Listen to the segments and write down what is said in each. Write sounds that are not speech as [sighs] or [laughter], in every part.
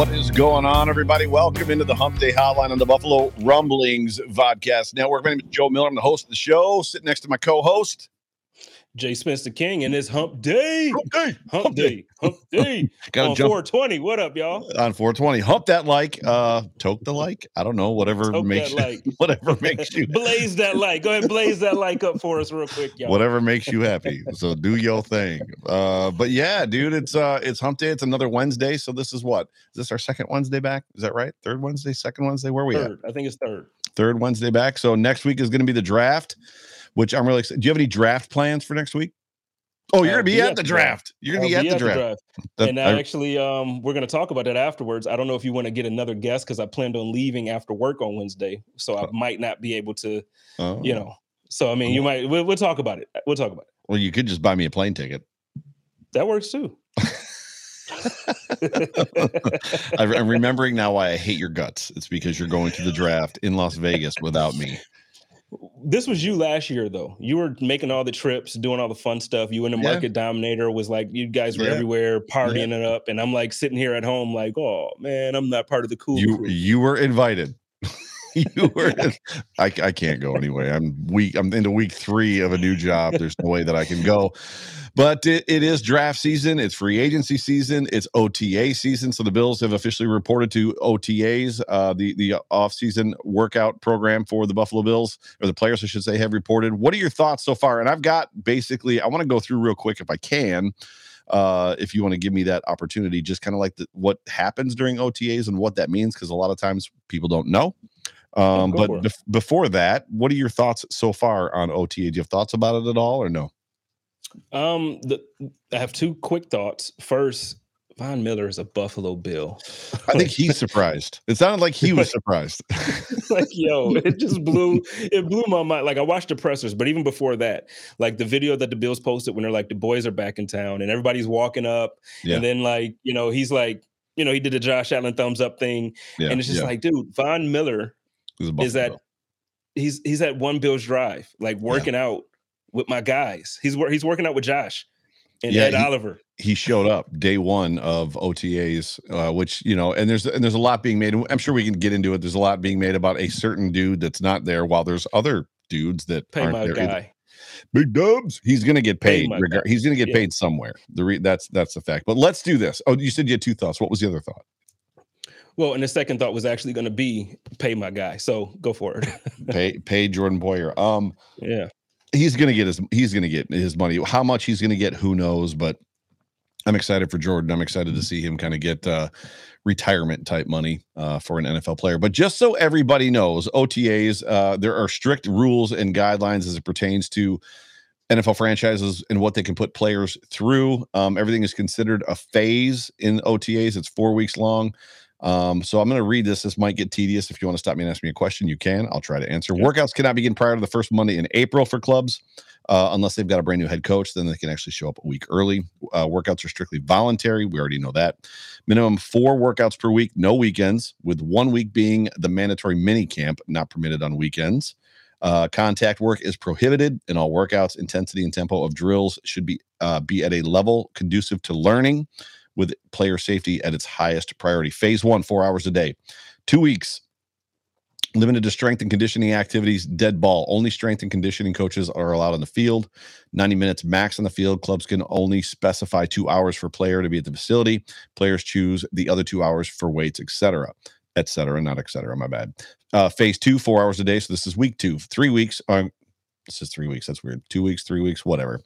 What is going on, everybody? Welcome into the Hump Day Hotline on the Buffalo Rumblings Vodcast Network. My name is Joe Miller. I'm the host of the show. Sitting next to my co-host, Jay Spencer King, and it's Hump Day. Hump Day. Hump Day. Hump Day. [laughs] Gotta on jump 420. What up, y'all? on 420. Hump that like, uh, toke the like. I don't know, whatever Toke makes that like. [laughs] whatever makes you [laughs] blaze that like. Go ahead, and blaze that like up for us real quick, y'all. whatever makes you happy. So do your thing. Uh, but yeah, dude, it's uh it's hump day. It's another Wednesday. So this is what? Is this our second Wednesday back? Is that right? Third Wednesday, second Wednesday? Where are we at? I think it's third. Third Wednesday back. So next week is going to be the draft, which I'm really excited. Do you have any draft plans for next week? Oh, you're I'll gonna be, at the draft. You're gonna I'll be at the draft. That- and I- I actually, um, we're gonna talk about that afterwards. I don't know if you want to get another guest because I planned on leaving after work on Wednesday, so I might not be able to, oh. you know. So I mean, you might. We'll, we'll talk about it. We'll talk about it. Well, you could just buy me a plane ticket. That works too. [laughs] [laughs] I'm remembering now why I hate your guts. It's because you're going to the draft in Las Vegas without me. This was you last year though. You were making all the trips, doing all the fun stuff. You and the Yeah. market dominator was like you guys were Yeah. everywhere partying it up, and I'm like sitting here at home like, oh man, I'm not part of the cool You crew. you were invited. [laughs] you [laughs] were. I, I can't go anyway. I'm week. I'm into week three of a new job. There's no way that I can go. But it, it is draft season. It's free agency season. It's OTA season. So the Bills have officially reported to OTAs, uh, the the off-season workout program for the Buffalo Bills, or the players, I should say, have reported. What are your thoughts so far? And I've got basically, I want to go through real quick if I can. Uh, if you want to give me that opportunity, just kind of like the, what happens during OTAs and what that means, because a lot of times people don't know. Um, but for bef- before that, what are your thoughts so far on OTA? Do you have thoughts about it at all, or no? Um, the, I have two quick thoughts. First, Von Miller is a Buffalo Bill. I think he's surprised. It sounded like he was [laughs] surprised. like yo [laughs] it just blew it blew my mind like i watched the pressers but even before that like the video that the bills posted when they're like the boys are back in town and everybody's walking up Yeah. and then like you know he's like you know he did the josh allen thumbs up thing Yeah, and it's just yeah. like dude von miller is that he's he's at one bills drive like working out with my guys he's he's working out with josh and Yeah, ed he- oliver he showed up day one of OTAs, uh, which you know, and there's and there's a lot being made. I'm sure we can get into it. There's a lot being made about a certain dude that's not there, while there's other dudes that pay my there. either. guy Big Dubs. He's going to get paid. he's going to get Yeah. paid somewhere. The re- that's that's the fact. But let's do this. Oh, you said you had two thoughts. What was the other thought? well and the second thought was actually going to be pay my guy so go for it Pay pay Jordan Poyer. Um, [laughs] yeah he's going to get his he's going to get his money. How much he's going to get, who knows? But I'm excited for Jordan. I'm excited to see him kind of get uh, retirement type money uh, for an NFL player. But just so everybody knows, OTAs uh, there are strict rules and guidelines as it pertains to NFL franchises and what they can put players through. Um, everything is considered a phase in OTAs. It's four weeks long. Um, so I'm going to read this. This might get tedious. If you want to stop me and ask me a question, you can. I'll try to answer. Workouts cannot begin prior to the first Monday in April for clubs. Uh, unless they've got a brand new head coach, then they can actually show up a week early. Uh, workouts are strictly voluntary. We already know that. Minimum four workouts per week, no weekends, with one week being the mandatory mini camp, not permitted on weekends. Uh, contact work is prohibited in all workouts. Intensity and tempo of drills should be uh, be at a level conducive to learning, with player safety at its highest priority. Phase one, four hours a day, two weeks. Limited to strength and conditioning activities dead ball. Only strength and conditioning coaches are allowed on the field. 90 minutes max on the field. Clubs can only specify two hours for player to be at the facility. Players choose the other two hours for weights etc etc not etc my bad. Uh, phase two four hours a day. So this is week two. Three weeks um, this is three weeks. That's weird. Two weeks, three weeks, whatever.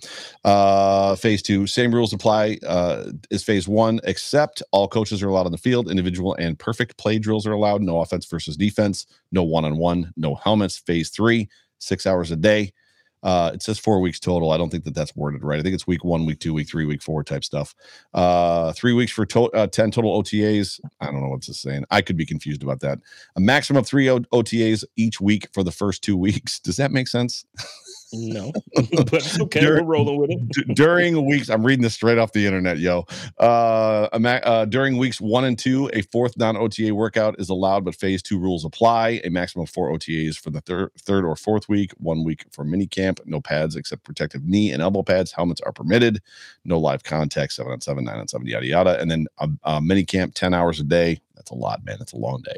Uh, phase two, same rules apply uh, is phase one, except all coaches are allowed on the field. Individual and perfect play drills are allowed. No offense versus defense. No one on one. No helmets. Phase three, six hours a day. Uh, it says four weeks total. I don't think that that's worded right. I think it's week one, week two, week three, week four type stuff. Uh, three weeks for to- uh, 10 total OTAs. I don't know what's this saying. I could be confused about that. A maximum of three o- OTAs each week for the first two [laughs] weeks. Does that make sense? [laughs] No, [laughs] [laughs] but okay, during, we're rolling with it. d- during weeks, I'm reading this straight off the internet, yo. Uh, uh, during weeks one and two, a fourth non OTA workout is allowed, but phase two rules apply. A maximum of four OTAs for the thir- third or fourth week, one week for mini camp. No pads except protective knee and elbow pads. Helmets are permitted. No live contact, seven on seven, nine on seven, yada yada. And then a, a mini camp, 10 hours a day. That's a lot, man. That's a long day.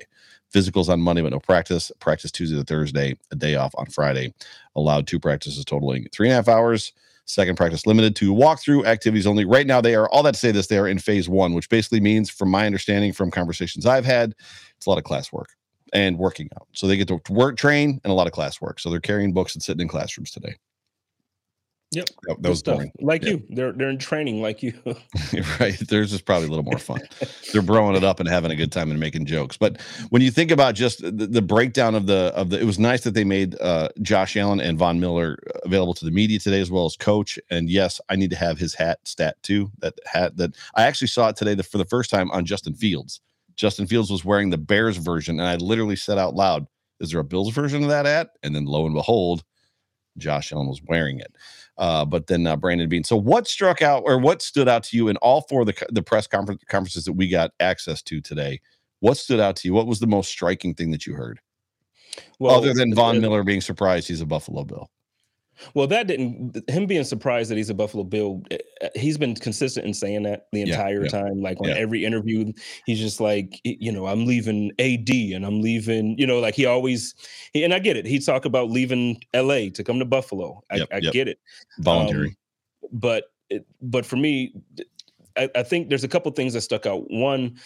Physicals on Monday, but no practice. Practice Tuesday to Thursday, a day off on Friday. Allowed two practices totaling three and a half hours. Second practice limited to walkthrough activities only. Right now, they are all that to say this, they are in phase one, which basically means, from my understanding from conversations I've had, it's a lot of class work and working out. So they get to work, train, and a lot of class work. So they're carrying books and sitting in classrooms today. Yep. That, that was stuff. Boring. Like yeah. you. They're they're in training like you. [laughs] [laughs] right. Theirs is probably a little more fun. [laughs] they're broing it up and having a good time and making jokes. But when you think about just the, the breakdown of the of the it was nice that they made uh, Josh Allen and Von Miller available to the media today as well as coach. And yes, I need to have his hat stat too. That hat that I actually saw it today the, for the first time on Justin Fields. Justin Fields was wearing the Bears version, and I literally said out loud, "Is there a Bills version of that hat?" And then lo and behold, Josh Allen was wearing it uh, but then uh, Brandon Bean. So, what struck out or what stood out to you in all four of the, the press conference, conferences that we got access to today? What stood out to you? What was the most striking thing that you heard? Well, other than Von Miller being surprised he's a Buffalo Bill. Well, that didn't him being surprised that he's a Buffalo Bill. Eh, eh, he's been consistent in saying that the entire yeah, yeah, time. Like on yeah. every interview, he's just like, you know, I'm leaving AD and I'm leaving. You know, like he always. He, and I get it. He talk about leaving LA to come to Buffalo. I, yep, I yep. get it. Voluntary. Um, but it, but for me, I, I, think there's a couple things that stuck out. One,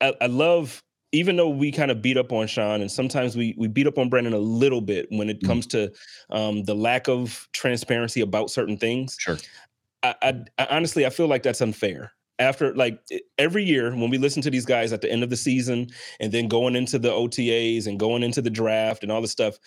I, I love even though we kind of beat up on Sean, and sometimes we we beat up on Brandon a little bit when it mm. comes to um, the lack of transparency about certain things. Sure. I, I, I, honestly I feel like that's unfair. After like every year when we listen to these guys at the end of the season and then going into the OTAs and going into the draft and all the stuff,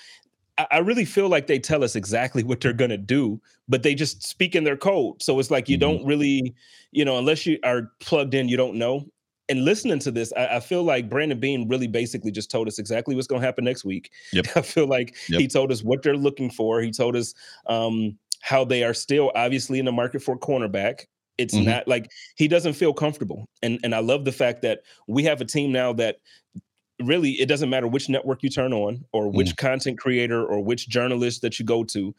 I, I really feel like they tell us exactly what they're gonna do, but they just speak in their code. So it's like you mm-hmm. don't really, you know, unless you are plugged in, you don't know and listening to this, I, I, feel like Brandon Beane really basically just told us exactly what's going to happen next week. Yep. [laughs] I feel like yep. he told us what they're looking for. He told us um, how they are still obviously in the market for a cornerback. It's mm-hmm. not like he doesn't feel comfortable, and and I love the fact that we have a team now that really it doesn't matter which network you turn on or which mm. content creator or which journalist that you go to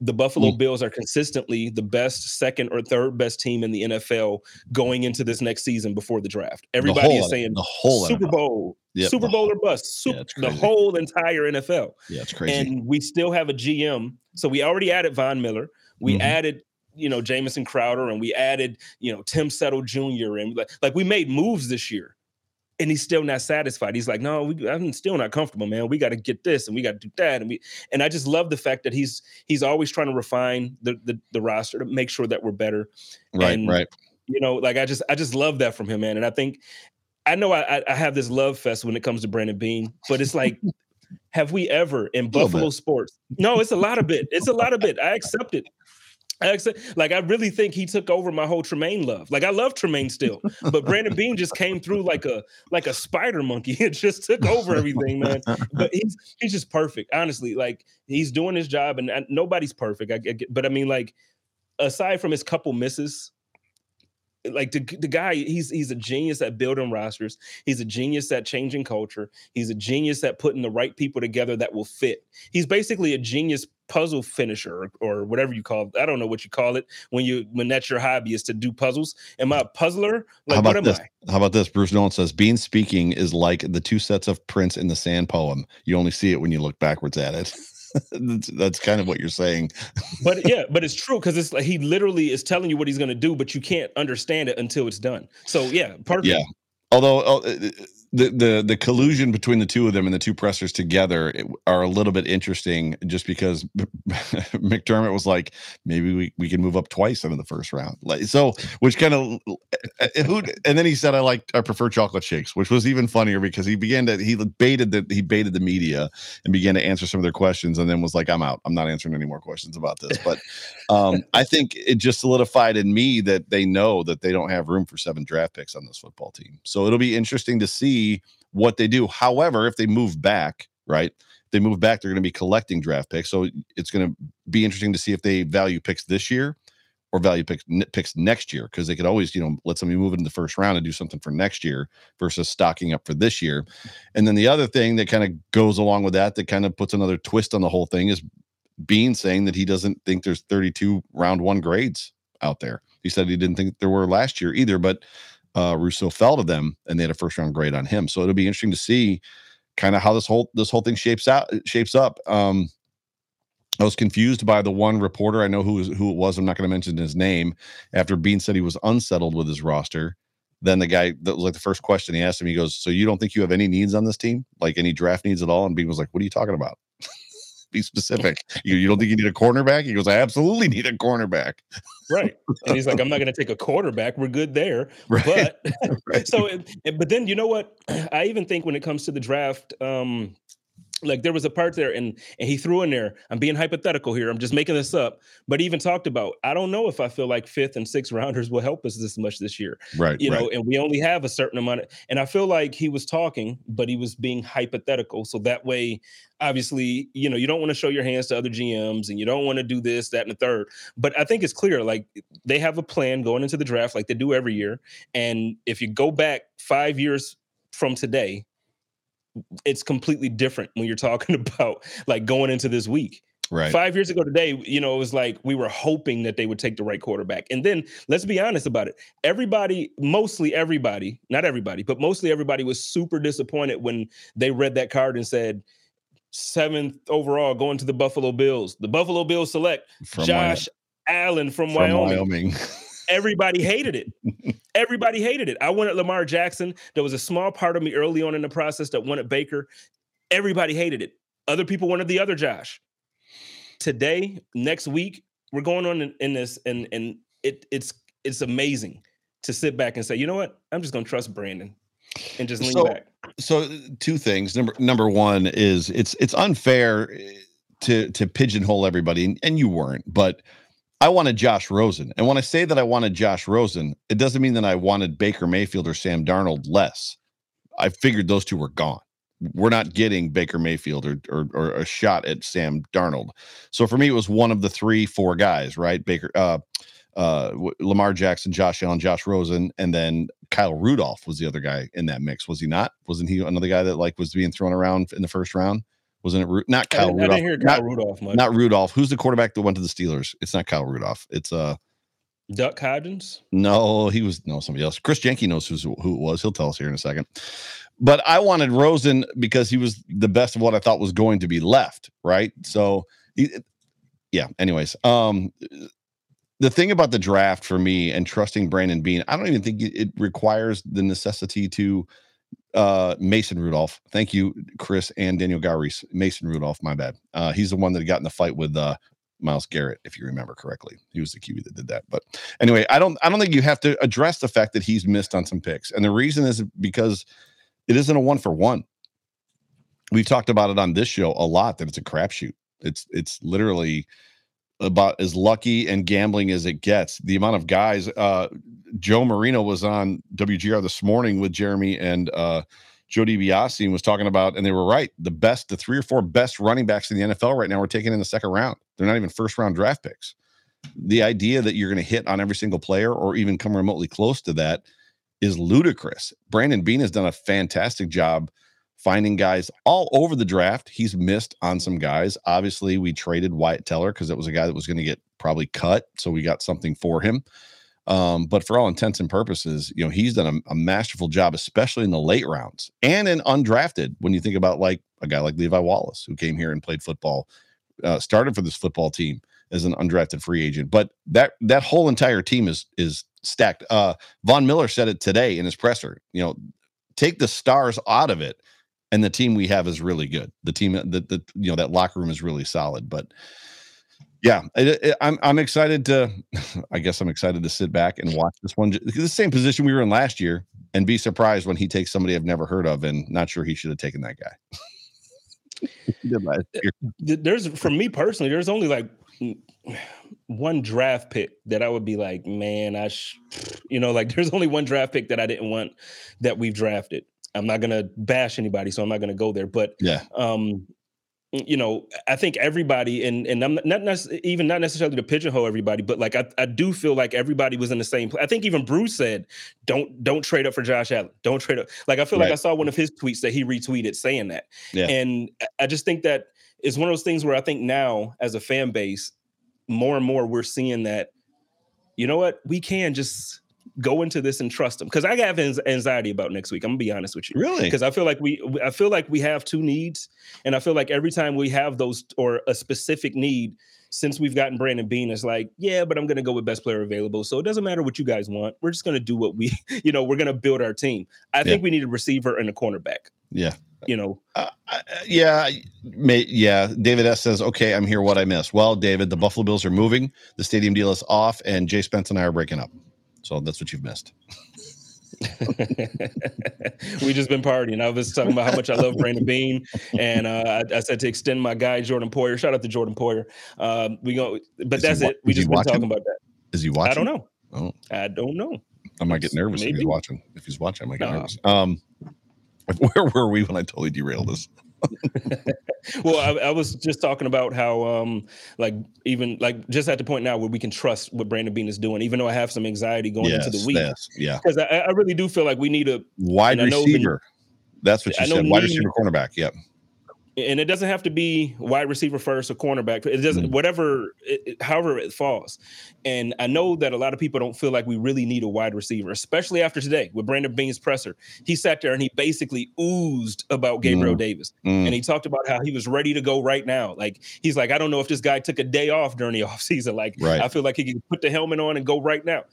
the Buffalo mm. Bills are consistently the best second or third best team in the NFL going into this next season before the draft. Everybody the is saying the whole Super NFL. Bowl, yep, Super Bowl or bust, super, yeah, the whole entire NFL. Yeah, it's crazy. And we still have a GM. So we already added Von Miller. We mm-hmm. added you know Jamison Crowder and we added you know Tim Settle Jr. and like, like we made moves this year and he's still not satisfied. He's like, no, we, I'm still not comfortable, man. We got to get this and we got to do that, and we and I just love the fact that he's he's always trying to refine the the, the roster to make sure that we're better. Right, and, right. You know, like I just I just love that from him, man. And I think I know I I have this love fest when it comes to Brandon Beane, but it's like. [laughs] have we ever in Buffalo sports? No, it's a lot of bit. It's a lot of bit. I accept it. Like I really think he took over my whole Tremaine love. Like I love Tremaine still, but Brandon Beane just came through like a like a spider monkey. [laughs] It just took over everything, man. But he's he's just perfect, honestly. Like he's doing his job, and, and nobody's perfect. I, I but I mean, like aside from his couple misses, like the, the guy he's he's a genius at building rosters. He's a genius at changing culture. He's a genius at putting the right people together that will fit. He's basically a genius puzzle finisher or, or whatever you call it i don't know what you call it when you when that's your hobby is to do puzzles. Am i a puzzler? Like how about this? I? how about this? Bruce nolan says being speaking is like the two sets of prints in the sand poem. You only see it when you look backwards at it [laughs] that's, that's, kind of what you're saying. but [laughs] yeah, but it's true because it's like he literally is telling you what he's going to do, but you can't understand it until it's done. So yeah, perfect. Yeah. Although uh, the the the collusion between the two of them and the two pressers together are a little bit interesting just because [laughs] McDermott was like maybe we, we can move up twice into the first round. Like so which kind of uh, uh, who and then he said I like I prefer chocolate shakes which was even funnier because he began to he baited the he baited the media and began to answer some of their questions and then was like I'm out. I'm not answering any more questions about this. But um [laughs] I think it just solidified in me that they know that they don't have room for seven draft picks on this football team. So it'll be interesting to see see what they do. However, if they move back, right? If they move back, they're going to be collecting draft picks. So it's going to be interesting to see if they value picks this year or value picks picks next year because they could always you know let somebody move in the first round and do something for next year versus stocking up for this year and then the other thing that kind of goes along with that that kind of puts another twist on the whole thing is bean saying that he doesn't think there's 32 round one grades out there he said he didn't think there were last year either but uh, Rousseau fell to them, and they had a first round grade on him. So it'll be interesting to see kind of how this whole this whole thing shapes out shapes up. Um, I was confused by the one reporter. I know who was, who it was. I'm not going to mention his name. After Beane said he was unsettled with his roster, then the guy that was like the first question he asked him. He goes, "So you don't think you have any needs on this team, like any draft needs at all?" And Beane was like, "What are you talking about?" Be specific. You, you don't think you need a cornerback? He goes, I absolutely need a cornerback. Right. And he's like, I'm not going to take a quarterback. We're good there. [laughs] Right. But [laughs] right. [laughs] so, but then you know what? [clears throat] I even think when it comes to the draft, um, like there was a part there and and he threw in there i'm being hypothetical here i'm just making this up but even talked about i don't know if i feel like fifth and sixth rounders will help us this much this year right you right. know and we only have a certain amount of, and i feel like he was talking but he was being hypothetical so that way obviously you know you don't want to show your hands to other gms and you don't want to do this that and the third but i think it's clear like they have a plan going into the draft like they do every year and if you go back five years from today it's completely different when you're talking [laughs] about like going into this week. Right. Five years ago today, you know, it was like we were hoping that they would take the right quarterback. And then let's be honest about it. Everybody, mostly everybody, not everybody, but mostly everybody was super disappointed when they read that card and said, seventh overall going to the Buffalo Bills. The Buffalo Bills select from Josh Wyoming. Allen from, from Wyoming. Wyoming. Everybody hated it. [laughs] Everybody hated it. I wanted Lamar Jackson. There was a small part of me early on in the process that wanted Baker. Everybody hated it. Other people wanted the other Josh. Today, next week, we're going on in, in this, and and it it's it's amazing to sit back and say, you know what? I'm just gonna trust Brandon and just lean so, back. So two things. Number number one is it's it's unfair eh, to to pigeonhole everybody, and, and you weren't, but I wanted Josh Rosen. And when I say that I wanted Josh Rosen, it doesn't mean that I wanted Baker Mayfield or Sam Darnold less. I figured those two were gone. We're not getting Baker Mayfield or, or, or a shot at Sam Darnold. So for me, it was one of the three, four guys, right? Baker, uh, uh, Lamar Jackson, Josh Allen, Josh Rosen, and then Kyle Rudolph was the other guy in that mix. Was he not? Wasn't he another guy that like was being thrown around in the first round? Wasn't it Ru- not Kyle I Rudolph? I didn't hear Kyle not, Rudolph much. Not Rudolph. Who's the quarterback that went to the Steelers? It's not Kyle Rudolph. It's uh Duck Hodges. No, he was no somebody else. Chris Jenke knows who's, who it was. He'll tell us here in a second. But I wanted Rosen because he was the best of what I thought was going to be left. Right. So, yeah. Anyways, um, the thing about the draft for me and trusting Brandon Beane, I don't even think it requires the necessity to uh Mason Rudolph. Thank you, Chris and Daniel Gowries. Mason Rudolph, my bad. Uh he's the one that got in the fight with uh Myles Garrett, if you remember correctly. He was the QB that did that. But anyway, I don't I don't think you have to address the fact that he's missed on some picks. And the reason is because it isn't a one for one. We've talked about it on this show a lot that it's a crapshoot. It's it's literally about as lucky and gambling as it gets. The amount of guys, uh, Joe Marino was on WGR this morning with Jeremy and uh, Joe DiBiase and was talking about, and they were right. The best, the three or four best running backs in the NFL right now are taken in the second round. They're not even first round draft picks. The idea that you're going to hit on every single player or even come remotely close to that is ludicrous. Brandon Beane has done a fantastic job finding guys all over the draft. He's missed on some guys. Obviously, we traded Wyatt Teller because it was a guy that was going to get probably cut. So we got something for him. Um, but for all intents and purposes, you know, he's done a, a, masterful job, especially in the late rounds and in undrafted. When you think about like a guy like Levi Wallace, who came here and played football, uh, started for this football team as an undrafted free agent. But that that whole entire team is is stacked. Uh, Von Miller said it today in his presser. You know, take the stars out of it, and the team we have is really good. The team that the you know that locker room is really solid. But yeah, it, it, I'm I'm excited to. [laughs] I guess I'm excited to sit back and watch this one. The same position we were in last year, and be surprised when he takes somebody I've never heard of, and not sure he should have taken that guy. [laughs] Uh, there's for me personally, there's only like one draft pick that I would be like, man, I, sh-, you know, like there's only one draft pick that I didn't want that we've drafted. I'm not gonna bash anybody, so I'm not gonna go there. But yeah, um, you know, I think everybody, and and I'm not, not even not necessarily to pigeonhole everybody, but like I, I do feel like everybody was in the same. I think even Bruce said, "Don't don't trade up for Josh Allen. Don't trade up." Like I feel right. like I saw one of his tweets that he retweeted saying that, yeah. and I just think that is one of those things where I think now as a fan base, more and more we're seeing that. You know what? We can just go into this and trust them because I have anxiety about next week. I'm gonna be honest with you, really, because I feel like we, I feel like we have two needs, and I feel like every time we have those or a specific need, since we've gotten Brandon Beane, it's like, yeah, but I'm gonna go with best player available. So it doesn't matter what you guys want. We're just gonna do what we, [laughs] you know, we're gonna build our team. I yeah. think we need a receiver and a cornerback. Yeah. You know, uh, uh, yeah, may, yeah. David S says, "Okay, I'm here. What I missed? Well, David, the Buffalo Bills are moving. The stadium deal is off, and Jay Spence and I are breaking up. So that's what you've missed. [laughs] we just been partying. I was talking about how much I love Brandon Beane, and uh, I, I, said to extend my guy Jordan Poyer. Shout out to Jordan Poyer. Um, we go, but is that's he, it. We just been watching? talking about that. Is he watching? I don't know. Oh, I don't know. I might get nervous Maybe. if he's watching. If he's watching, I might get nervous. Um, [laughs] where were we when I totally derailed this? [laughs] well, I, I, was just talking about how, um, like, even like just at the point now where we can trust what Brandon Beane is doing, even though I have some anxiety going yes, into the week. Yes, yeah, because I, I, really do feel like we need a wide receiver. That's what you said. Wide receiver, cornerback. Yep and it doesn't have to be wide receiver first or cornerback. It doesn't, mm-hmm. whatever, it, however it falls. And I know that a lot of people don't feel like we really need a wide receiver, especially after today with Brandon Beane's presser. He sat there and he basically oozed about Gabriel mm-hmm. Davis, mm-hmm. and he talked about how he was ready to go right now. Like he's like, I don't know if this guy took a day off during the [laughs] offseason. Like right. I feel like he can put the helmet on and go right now.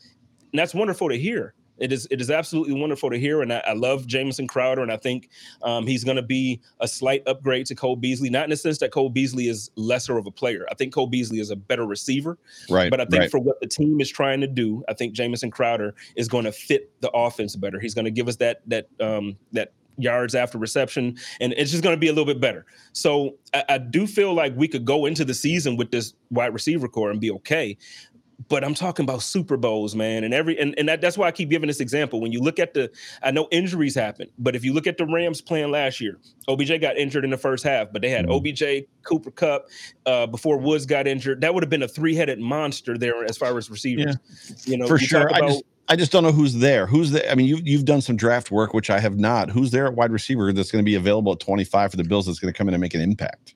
And that's wonderful to hear it is it is absolutely wonderful to hear, and I, I love Jamison Crowder, and I think um, he's going to be a slight upgrade to Cole Beasley. Not in the sense that Cole Beasley is lesser of a player. I think Cole Beasley is a better receiver, right? But I think right. for what the team is trying to do, I think Jamison Crowder is going to fit the offense better. He's going to give us that that um, that yards after reception, and it's just going to be a little bit better. So I, I, do feel like we could go into the season with this wide receiver core and be okay but I'm talking about Super Bowls, man. And every and, and that, that's why I keep giving this example. When you look at the, I know injuries happen, but if you look at the Rams playing last year, OBJ got injured in the first half, but they had mm-hmm. OBJ, Cooper Kupp, uh, before Woods got injured. That would have been a three-headed monster there as far as receivers. Yeah. You know, for sure. About, I just I just don't know who's there. Who's there? I mean, you've you've done some draft work, which I have not. Who's there at wide receiver that's going to be available at 25 for the Bills that's going to come in and make an impact?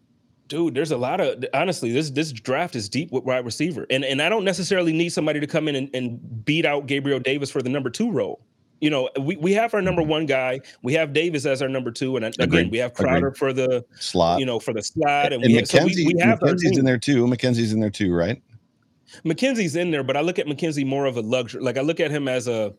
Dude, there's a lot of honestly, this this draft is deep with wide receiver, and and I don't necessarily need somebody to come in and, and beat out Gabriel Davis for the number two role. You know, we, we have our number one guy. We have Davis as our number two, and again, Agreed. we have Crowder Agreed. for the slot. You know, for the slot, and, and we, so we, we, have McKenzie's in there too. McKenzie's in there too, right? McKenzie's in there, but I look at McKenzie more of a luxury. Like I look at him as a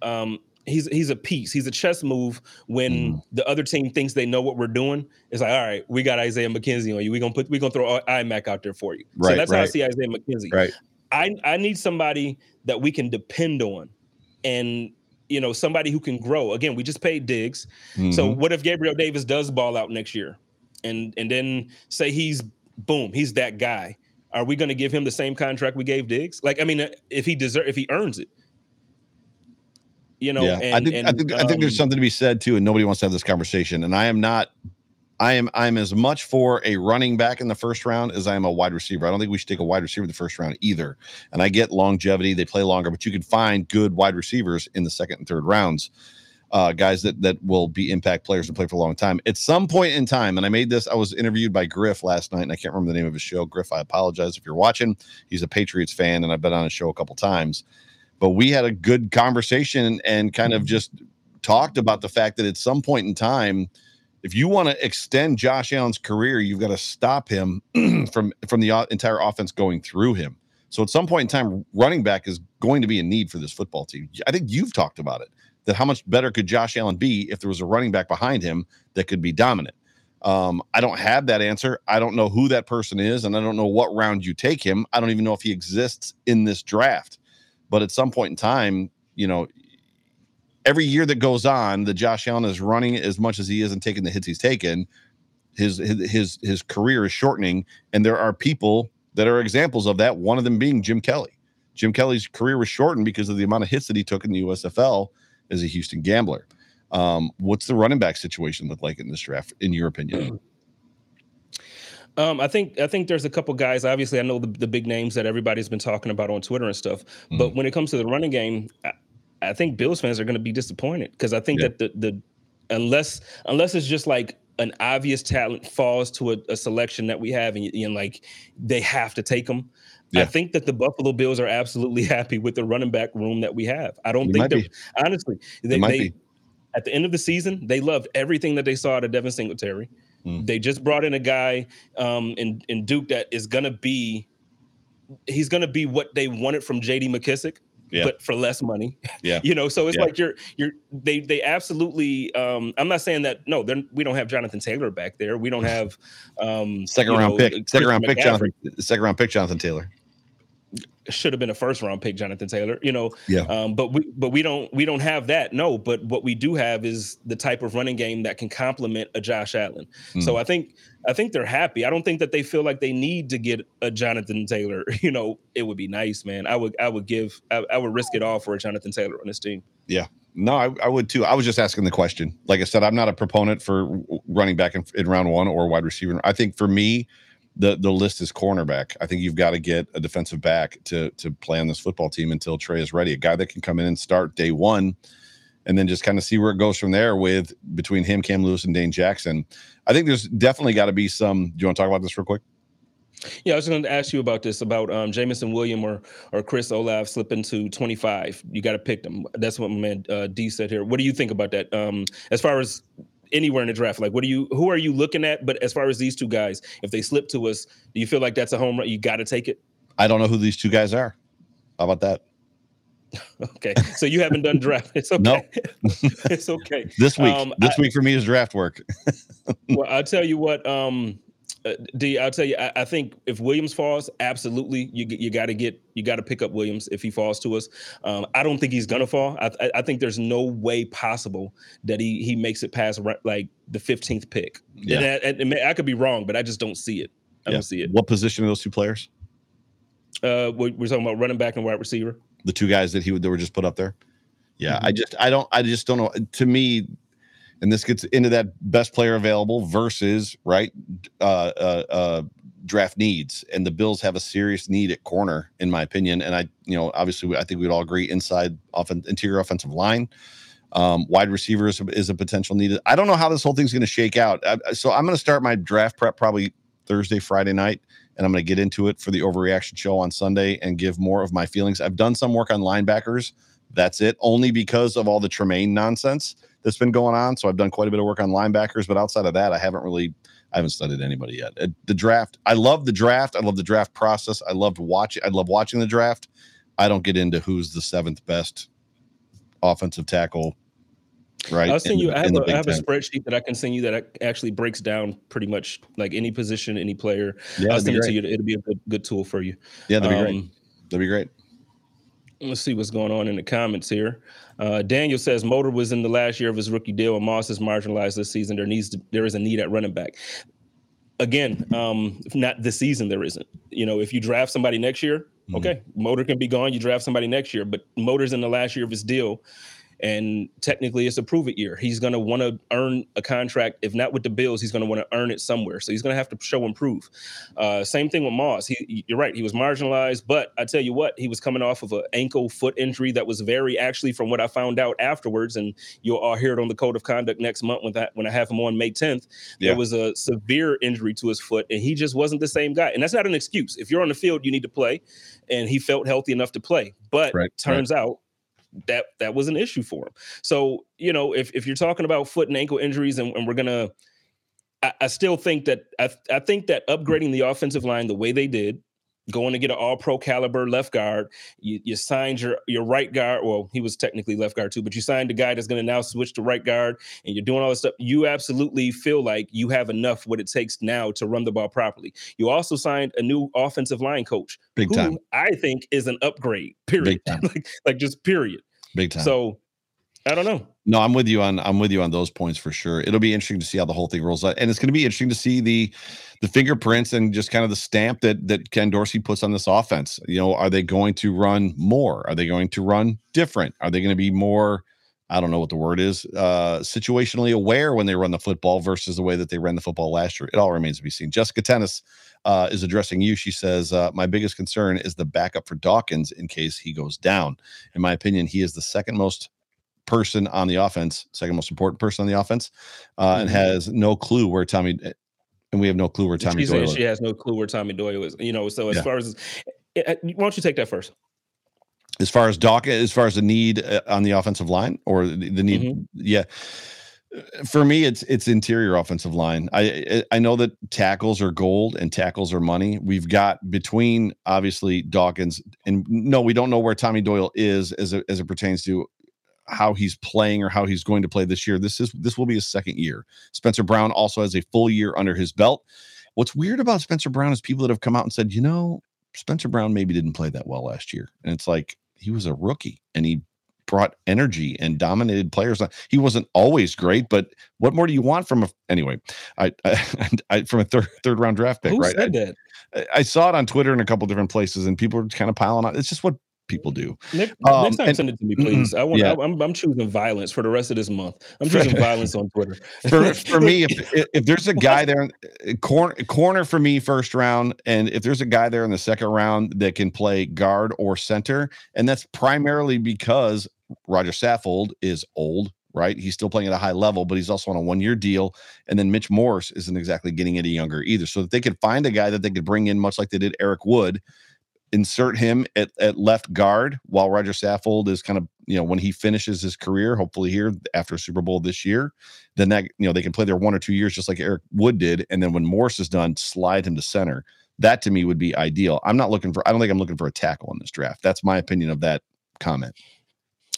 um, he's he's a piece. He's a chess move when mm. the other team thinks they know what we're doing. It's like, all right, we got Isaiah McKenzie on you. We're gonna put we're gonna throw iMac out there for you. Right, so that's right. how I see Isaiah McKenzie. Right. I I need somebody that we can depend on and you know somebody who can grow. Again, we just paid Diggs. Mm-hmm. So what if Gabriel Davis does ball out next year? And and then say he's boom, he's that guy. Are we going to give him the same contract we gave Diggs? Like, I mean, if he deserve, if he earns it, you know. Yeah, and, I think and, I think I think there's um, something to be said too, and nobody wants to have this conversation. And I am not. I am I'm as much for a running back in the first round as I am a wide receiver. I don't think we should take a wide receiver in the first round either. And I get longevity; they play longer, but you can find good wide receivers in the second and third rounds. Uh, guys that that will be impact players and play for a long time. At some point in time, and I made this. I was interviewed by Griff last night, and I can't remember the name of his show. Griff, I apologize if you're watching. He's a Patriots fan, and I've been on his show a couple times. But we had a good conversation and kind of just talked about the fact that at some point in time, if you want to extend Josh Allen's career, you've got to stop him [clears throat] from from the entire offense going through him. So at some point in time, running back is going to be a need for this football team. I think you've talked about it. That how much better could Josh Allen be if there was a running back behind him that could be dominant? Um, I don't have that answer. I don't know who that person is, and I don't know what round you take him. I don't even know if he exists in this draft. But at some point in time, you know, every year that goes on, the Josh Allen is running as much as he is and taking the hits he's taken. His his his career is shortening, and there are people that are examples of that. One of them being Jim Kelly. Jim Kelly's career was shortened because of the amount of hits that he took in the USFL as a Houston gambler. Um, what's the running back situation look like in this draft, in your opinion? [clears throat] Um, I think I think there's a couple guys. Obviously, I know the, the big names that everybody's been talking about on Twitter and stuff. But Mm-hmm. when it comes to the running game, I, I think Bills fans are going to be disappointed because I think Yeah. that the the unless unless it's just like an obvious talent falls to a, a selection that we have and, and like they have to take them. I think that the Buffalo Bills are absolutely [laughs] happy with the running back room that we have. I don't They think they're be. honestly they, might they be. at the end of the season, they loved everything that they saw out of Devin Singletary. Mm. They just brought in a guy um, in in Duke that is gonna be he's gonna be what they wanted from JD McKissic, Yeah. but for less money. Yeah. [laughs] you know, so it's Yeah. like you're you're they they absolutely um I'm not saying that no, they're, we don't have Jonathan Taylor back there. We don't [laughs] have um Second round know, pick, second round pick, Jonathan, second round pick, Jonathan Taylor. Should have been a first round pick, Jonathan Taylor. You know, Yeah. Um, but we but we don't we don't have that. No, but what we do have is the type of running game that can complement a Josh Allen. Hmm. So I think I think they're happy. I don't think that they feel like they need to get a Jonathan Taylor. [laughs] You know, it would be nice, man. I would I would give I, I would risk it all for a Jonathan Taylor on this team. Yeah. No, I, I would too. I was just asking the question. Like I said, I'm not a proponent for running back in, in round one or wide receiver. I think for me, the the list is cornerback. I think you've got to get a defensive back to to play on this football team until Trey is ready. A guy that can come in and start day one, and then just kind of see where it goes from there. With between him, Cam Lewis, and Dane Jackson, I think there's definitely got to be some. Do you want to talk about this real quick? Yeah, I was going to ask you about this about um, Jamison William or or Chris Olave slipping to 25. You got to pick them. That's what my man uh, D said here. What do you think about that? Um, as far as anywhere in the draft, like what do you who are you looking at? But as far as these two guys, if they slip to us, do you feel like that's a home run? You got to take it. I don't know who these two guys are. How about that? [laughs] Okay, so you haven't done draft. It's okay. No. [laughs] it's okay. This week, Um, this I- week for me is draft work. [laughs] Well, I'll tell you what. Um, uh, D, I'll tell you. I, I think if Williams falls, absolutely, you you got to get you got to pick up Williams if he falls to us. Um, I don't think he's gonna fall. I, I- I think there's no way possible that he he makes it past like the 15th pick. Yeah. And, I- and- and I could be wrong, but I just don't see it. I Yeah. don't see it. What position are those two players? Uh, we- we're talking about running back and wide receiver. the two guys that he would that were just put up there. Yeah, Mm-hmm. I just I don't I just don't know. To me, and this gets into that best player available versus right uh, uh, uh, draft needs, and the Bills have a serious need at corner, in my opinion. And I, you know, obviously I think we'd all agree inside off- interior offensive line. Um, wide receiver is a, is a potential need. I don't know how this whole thing's going to shake out. I, so I'm going to start my draft prep probably Thursday, Friday night, and I'm going to get into it for the overreaction show on Sunday and give more of my feelings. I've done some work on linebackers. That's it, only because of all the Tremaine nonsense that's been going on. So I've done quite a bit of work on linebackers, but outside of that, I haven't really, I haven't studied anybody yet. Uh, The draft, I love the draft. I love the draft process. I loved watching. I love watching the draft. I don't get into who's the seventh best offensive tackle. Right. I'll send in you. I have, a, I have a spreadsheet that I can send you that actually breaks down pretty much like any position, any player. Yeah, I'll send it to you. It'll be a good, good tool for you. Yeah, that'd be great. Um, That'd be great. Let's see what's going on in the comments here. Uh, Daniel says Motor was in the last year of his rookie deal, and Moss is marginalized this season. There needs to, there is a need at running back. again, um, not this season there isn't. You know, if you draft somebody next year, mm-hmm. okay, motor can be gone. You draft somebody next year, but motor's in the last year of his deal and technically it's a prove it year. He's going to want to earn a contract. If not with the Bills, he's going to want to earn it somewhere. So he's going to have to show and prove. Uh, same thing with Moss. He, you're right. He was marginalized, but I tell you what, he was coming off of an ankle foot injury that was very actually, from what I found out afterwards, and you'll all hear it on the code of conduct next month when that when I have him on May 10th. Yeah. There was a severe injury to his foot, and he just wasn't the same guy. And that's not an excuse. If you're on the field, you need to play, and he felt healthy enough to play. But right, turns right. out that that was an issue for him. So you know, if if you're talking about foot and ankle injuries, and, and we're gonna, I, I, still think that I I think that upgrading the offensive line the way they did, going to get an all pro caliber left guard. You, you signed your, your right guard. Well, he was technically left guard too, but you signed a guy that's going to now switch to right guard and you're doing all this stuff. You absolutely feel like you have enough what it takes now to run the ball properly. You also signed a new offensive line coach. Big time. I think is an upgrade, period. [laughs] like, like just period. Big time. So I don't know. No, I'm with you on I'm with you on those points for sure. It'll be interesting to see how the whole thing rolls out, and it's going to be interesting to see the the fingerprints and just kind of the stamp that that Ken Dorsey puts on this offense. You know, are they going to run more? Are they going to run different? Are they going to be more? I don't know what the word is. Uh, situationally aware when they run the football versus the way that they ran the football last year. It all remains to be seen. Jessica Tennis uh, is addressing you. She says, uh, My biggest concern is the backup for Dawkins in case he goes down. In my opinion, he is the second most person on the offense, second most important person on the offense, uh, mm-hmm. and has no clue where Tommy. Eh, and we have no clue where Tommy She's Doyle. She has no clue where Tommy Doyle is. You know, so as yeah. far as, eh, eh, why don't you take that first? As far as Doc, as far as the need on the offensive line, or the, the need, mm-hmm. yeah. For me, it's it's interior offensive line. I I know that tackles are gold and tackles are money. We've got between obviously Dawkins and no, we don't know where Tommy Doyle is as it, as it pertains to how he's playing or how he's going to play this year. This is this will be his second year. Spencer Brown also has a full year under his belt. What's weird about Spencer Brown is people that have come out and said, you know, Spencer Brown maybe didn't play that well last year. And it's like he was a rookie and he brought energy and dominated players. He wasn't always great, but what more do you want from a anyway? I, I, [laughs] I from a third third round draft pick, Who right? Said that? I, I saw it on Twitter in a couple different places, and people are kind of piling on. It's just what people do. Next, um, next time, and, send it to me, please. I want. Yeah. I, am I'm choosing violence for the rest of this month. I'm choosing violence on Twitter. [laughs] for for me, [laughs] if if there's a guy there, corner corner for me first round, and if there's a guy there in the second round that can play guard or center, and that's primarily because Roger Saffold is old. Right, he's still playing at a high level, but he's also on a one-year deal. And then Mitch Morse isn't exactly getting any younger either. So that they could find a guy that they could bring in, much like they did Eric Wood, insert him at, at left guard while Roger Saffold is kind of, you know, when he finishes his career, hopefully here after Super Bowl this year, then that, you know, they can play there one or two years just like Eric Wood did. And then when Morse is done, slide him to center. That to me would be ideal. I'm not looking for, I don't think I'm looking for a tackle in this draft. That's my opinion of that comment.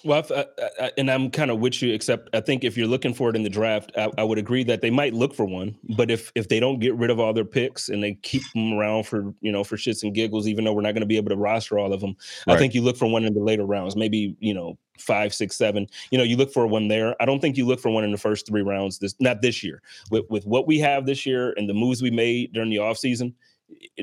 Well, I, I, and I'm kind of with you, except I think if you're looking for it in the draft, I, I, would agree that they might look for one. But if if they don't get rid of all their picks and they keep them around for you know for shits and giggles, even though we're not going to be able to roster all of them, right. I think you look for one in the later rounds, maybe you know five, six, seven. You know, you look for one there. I don't think you look for one in the first three rounds. This not this year with with what we have this year and the moves we made during the offseason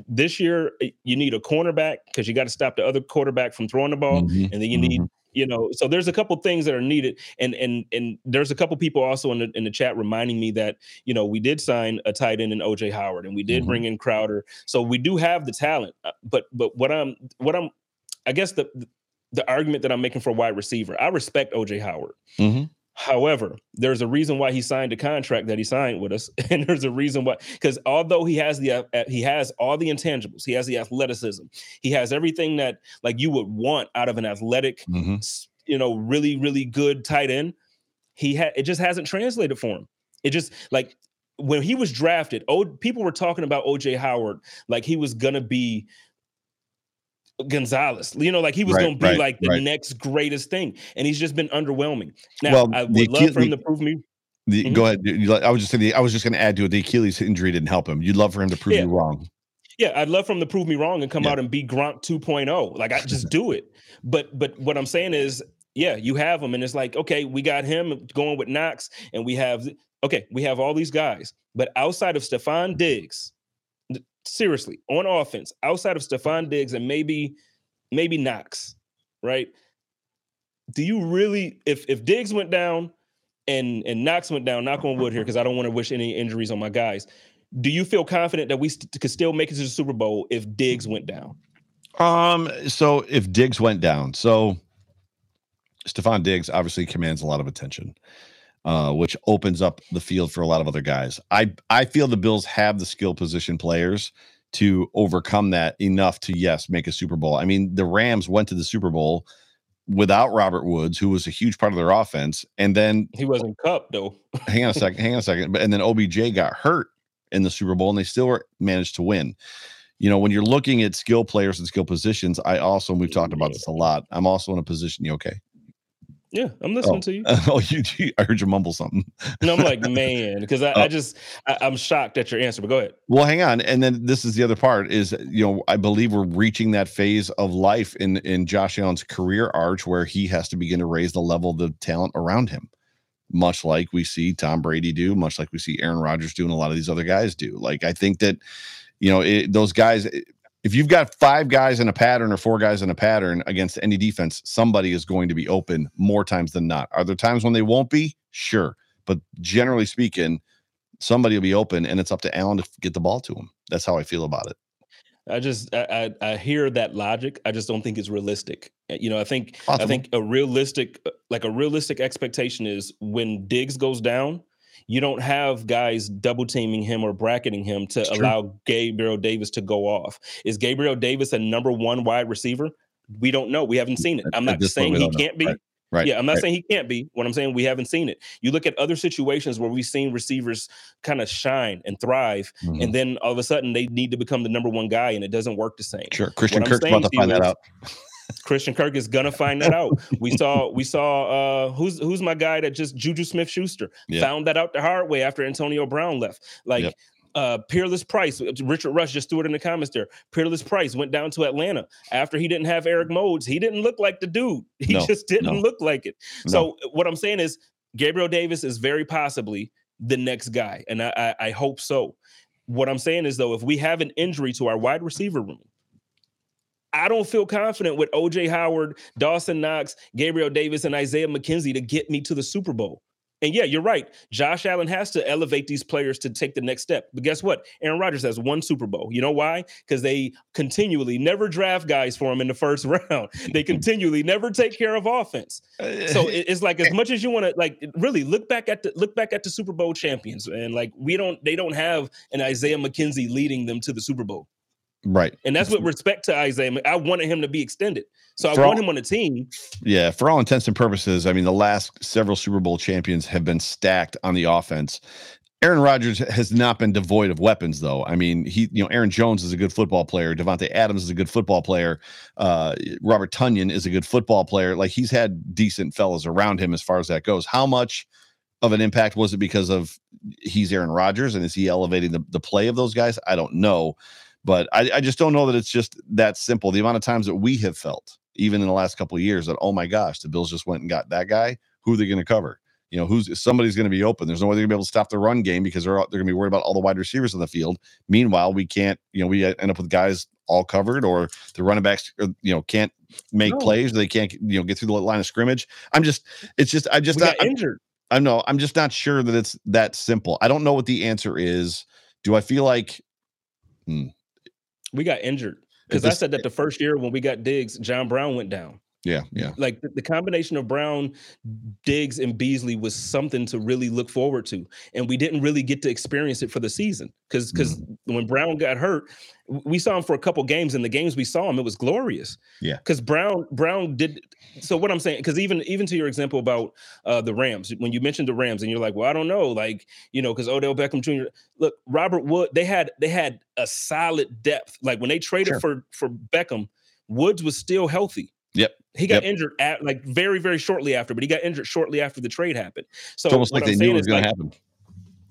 this year you need a cornerback because you got to stop the other quarterback from throwing the ball, mm-hmm. and then you need mm-hmm you know so there's a couple things that are needed and and and there's a couple people also in the in the chat reminding me that you know we did sign a tight end in oj howard and we did mm-hmm. bring in crowder so we do have the talent uh, but but what i'm what i'm i guess the the argument that i'm making for wide receiver i respect oj howard mm-hmm. However, there's a reason why he signed a contract that he signed with us, [laughs] and there's a reason why. Because although he has the uh, uh, he has all the intangibles, he has the athleticism, he has everything that like you would want out of an athletic, mm-hmm. you know, really really good tight end. He had it just hasn't translated for him. It just like when he was drafted, oh, people were talking about OJ Howard like he was gonna be Gonzalez. You know, like he was right, going to be right, like the right. next greatest thing, and he's just been underwhelming. Now, well, I would love for him to prove me. The, mm-hmm. Go ahead. I was just saying. I was just going to add to it. The Achilles injury didn't help him. You'd love for him to prove yeah. you wrong. Yeah, I'd love for him to prove me wrong and come yeah. out and be Gronk 2.0. Like I just do it. But but what I'm saying is yeah, you have him, and it's like, okay, we got him going with Knox, and we have okay, we have all these guys, but outside of Stefon Diggs, seriously, on offense, outside of Stefon Diggs and maybe maybe Knox, right? Do you really, if if Diggs went down and and Knox went down, knock on wood here, because I don't want to wish any injuries on my guys. Do you feel confident that we st- could still make it to the Super Bowl if Diggs went down? Um, so if Diggs went down, so Stefon Diggs obviously commands a lot of attention, uh, which opens up the field for a lot of other guys. I I feel the Bills have the skill position players to overcome that enough to yes make a Super Bowl. I mean, the Rams went to the Super Bowl without Robert Woods, who was a huge part of their offense, and then he wasn't cup though. [laughs] hang on a second, hang on a second, but and then OBJ got hurt in the Super Bowl, and they still were, managed to win you know, when you're looking at skill players and skill positions, I also, and we've talked about this a lot, I'm also in a position. You okay? Yeah, I'm oh, listening oh. to you. [laughs] oh, you, you, I heard you mumble something. no, I'm like, [laughs] man, because I, oh. I, just, I, am shocked at your answer, but go ahead. Well, hang on. And then this is the other part is, you know, I believe we're reaching that phase of life in, in Josh Allen's career arch where he has to begin to raise the level of the talent around him, much like we see Tom Brady do, much like we see Aaron Rodgers do, and a lot of these other guys do. Like, I think that, you know, it, those guys, if you've got five guys in a pattern or four guys in a pattern against any defense, somebody is going to be open more times than not. Are there times when they won't be? Sure. But generally speaking, somebody will be open and it's up to Allen to get the ball to him. That's how I feel about it. I just I, I, I hear that logic. I just don't think it's realistic. Eh, you know, I think Possible. I think a realistic uh, like a realistic expectation is when Diggs goes down, you don't have guys double teaming him or bracketing him to allow Gabriel Davis to go off. Is Gabriel Davis a number one wide receiver? We don't know. We haven't seen it. I'm not saying he can't know. be. Right. Right. Yeah, I'm not right. saying he can't be. What I'm saying, we haven't seen it. You look at other situations where we've seen receivers kind of shine and thrive, mm-hmm. and then all of a sudden they need to become the number one guy, and it doesn't work the same. Sure, Christian Kirk's about to find that out. Christian Kirk is gonna find that out. We saw we saw uh who's who's my guy that just Juju Smith Schuster yeah. found that out the hard way after Antonio Brown left. Like yep. uh Peerless Price, Richard Rush just threw it in the comments there. Peerless Price went down to Atlanta after he didn't have Eric Moulds. He didn't look like the dude. [laughs] He no, just didn't no. look like it. No. So what I'm saying is Gabriel Davis is very possibly the next guy, and I, I, I hope so. What I'm saying is though, if we have an injury to our wide receiver room, I don't feel confident with OJ Howard, Dawson Knox, Gabriel Davis, and Isaiah McKenzie to get me to the Super Bowl. And yeah, you're right. Josh Allen has to elevate these players to take the next step. But guess what? Aaron Rodgers has one Super Bowl. You know why? Because they continually never draft guys for him in the first [laughs] round. They continually never take care of offense. So [laughs] it's like as much as you want to like really look back at the look back at the Super Bowl champions and like we don't they don't have an Isaiah McKenzie leading them to the Super Bowl. Right. And that's with respect to Isaiah. I wanted him to be extended. So I want him on the team. Yeah, for all intents and purposes, I mean, the last several Super Bowl champions have been stacked on the offense. Aaron Rodgers has not been devoid of weapons, though. I mean, he, you know, Aaron Jones is a good football player. Davante Adams is a good football player. Uh, Robert Tonyan is a good football player. Like he's had decent fellas around him as far as that goes. How much of an impact was it because of he's Aaron Rodgers and is he elevating the, the play of those guys? I don't know. But I, I just don't know that it's just that simple. The amount of times that we have felt, even in the last couple of years, that oh my gosh, the Bills just went and got that guy. Who are they going to cover? You know, who's somebody's going to be open. There's no way they're going to be able to stop the run game because they're they're going to be worried about all the wide receivers on the field. Meanwhile, we can't. You know, we end up with guys all covered, or the running backs, uh, you know, can't make no. plays. They can't, you know, get through the line of scrimmage. I'm just, it's just, I'm just we got injured. I know. I'm just not sure that it's that simple. I don't know what the answer is. Do I feel like? Hmm, we got injured because I said that the first year when we got Diggs, John Brown went down. Yeah, yeah. Like the, the, combination of Brown, Diggs, and Beasley was something to really look forward to, and we didn't really get to experience it for the season because because mm-hmm. when Brown got hurt, we saw him for a couple games, and the games we saw him, it was glorious. Yeah, because Brown Brown did. So what I'm saying, because even even to your example about uh, the Rams, when you mentioned the Rams, and you're like, well, I don't know, like you know, because Odell Beckham Jr. Look, Robert Wood, they had they had a solid depth. Like when they traded sure. for for Beckham, Woods was still healthy. Yep. He got yep. injured at like very, very shortly after, but he got injured shortly after the trade happened. So it's almost like I'm they knew it was going like, to happen.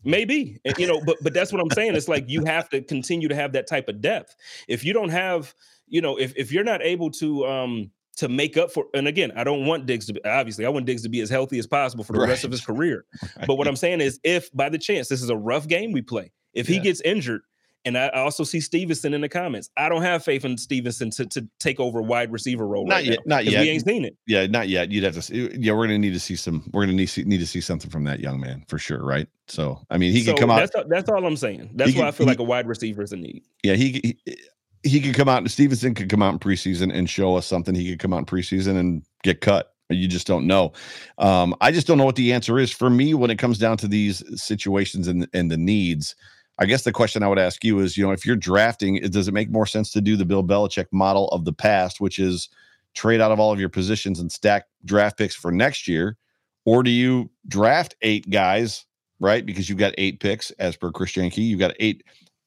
Maybe, and, you know, but but that's what I'm saying. It's like you have to continue to have that type of depth. If you don't have, you know, if if you're not able to um to make up for. And again, I don't want Diggs to be obviously I want Diggs to be as healthy as possible for the right. rest of his career. Right. [laughs] But what I'm saying is, if by the chance this is a rough game we play, if yeah. he gets injured, and I also see Stevenson in the comments. I don't have faith in Stevenson to, to take over wide receiver role. Not right yet. Now, not yet. We ain't seen it. Yeah, not yet. You'd have to. See, yeah, we're gonna need to see some. We're gonna need, see, need to see something from that young man for sure, right? So, I mean, he so could come that's out. that's all I'm saying. That's why I feel he, like a wide receiver is a need. Yeah, he, he he could come out. and Stevenson could come out in preseason and show us something. He could come out in preseason and get cut. You just don't know. Um, I just don't know what the answer is for me when it comes down to these situations and and the needs. I guess the question I would ask you is, you know, if you're drafting, does it make more sense to do the Bill Belichick model of the past, which is trade out of all of your positions and stack draft picks for next year, or do you draft eight guys, right? Because you've got eight picks as per Chris Janke, you've got eight,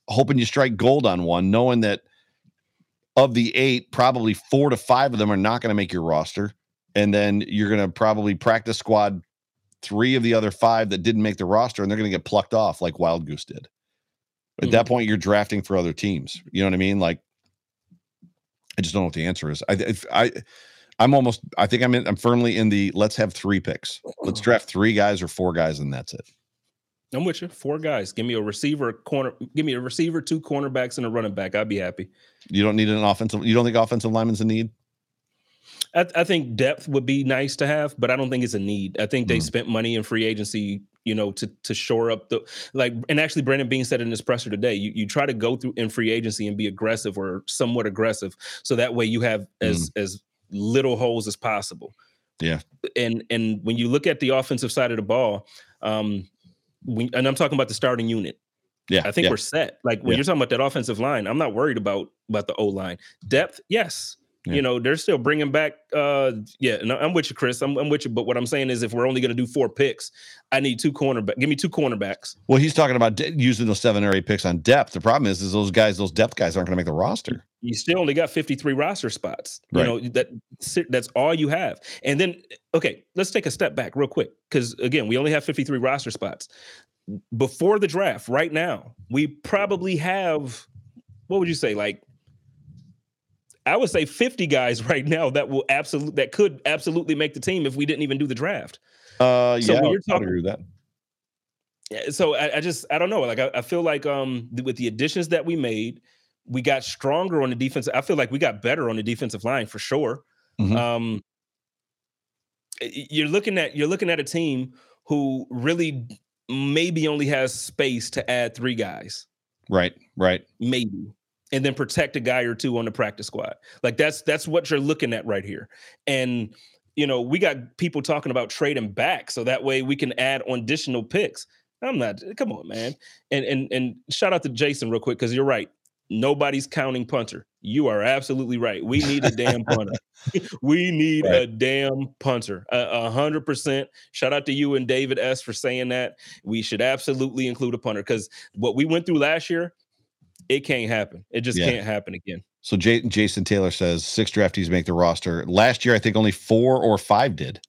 hoping you strike gold on one, knowing that of the eight, probably four to five of them are not going to make your roster, and then you're going to probably practice squad three of the other five that didn't make the roster, and they're going to get plucked off like Wildgoose did. At mm-hmm. that point, you're drafting for other teams. You know what I mean? Like, I just don't know what the answer is. I, I, I'm almost. I think I'm in. I'm firmly in the. Let's have three picks. Let's [clears throat] draft three guys or four guys, and that's it. I'm with you. Four guys. Give me a receiver, a corner. Give me a receiver, two cornerbacks, and a running back. I'd be happy. You don't need an offensive. You don't think offensive lineman's a need? I, I, think depth would be nice to have, but I don't think it's a need. I think they mm. spent money in free agency, you know, to to shore up the like. And actually, Brandon Beane said in his presser today, you you try to go through in free agency and be aggressive or somewhat aggressive, so that way you have as mm. as little holes as possible. Yeah. And and when you look at the offensive side of the ball, um, when, and I'm talking about the starting unit. Yeah, I think yeah. we're set. Like when yeah. you're talking about that offensive line, I'm not worried about about the O line depth. Yes, yeah. You know, they're still bringing back. uh Yeah, and I'm with you, Chris. I'm, I'm with you. But what I'm saying is, if we're only going to do four picks, I need two cornerback. Give me two cornerbacks. Well, he's talking about de- using those seven or eight picks on depth. The problem is, is those guys, those depth guys, aren't going to make the roster. You still only got 53 roster spots. You right. know that that's all you have. And then, okay, let's take a step back real quick because again, we only have 53 roster spots. Before the draft, right now, we probably have what would you say, like I would say 50 guys [laughs] right now that will absolutely that could absolutely make the team if we didn't even do the draft. Uh, so yeah, you're talking, agree with that. So I, I, just I don't know. Like I, I feel like um with the additions that we made, we got stronger on the defense. I feel like we got better on the defensive line for sure. Mm-hmm. Um, you're looking at you're looking at a team who really maybe only has space to add three guys. Right, right. Maybe and then protect a guy or two on the practice squad. Like that's that's what you're looking at right here. And you know, we got people talking about trading back so that way we can add additional picks. I'm not. Come on, man. And and and shout out to Jason real quick because you're right. Nobody's counting punter. You are absolutely right. We need a damn punter. [laughs] [laughs] we need right. a damn punter. A hundred percent. Shout out to you and David S for saying that. We should absolutely include a punter because what we went through last year, it can't happen. It just yeah. can't happen again. So J- Jason Taylor says six draftees make the roster. Last year, I think only four or five did.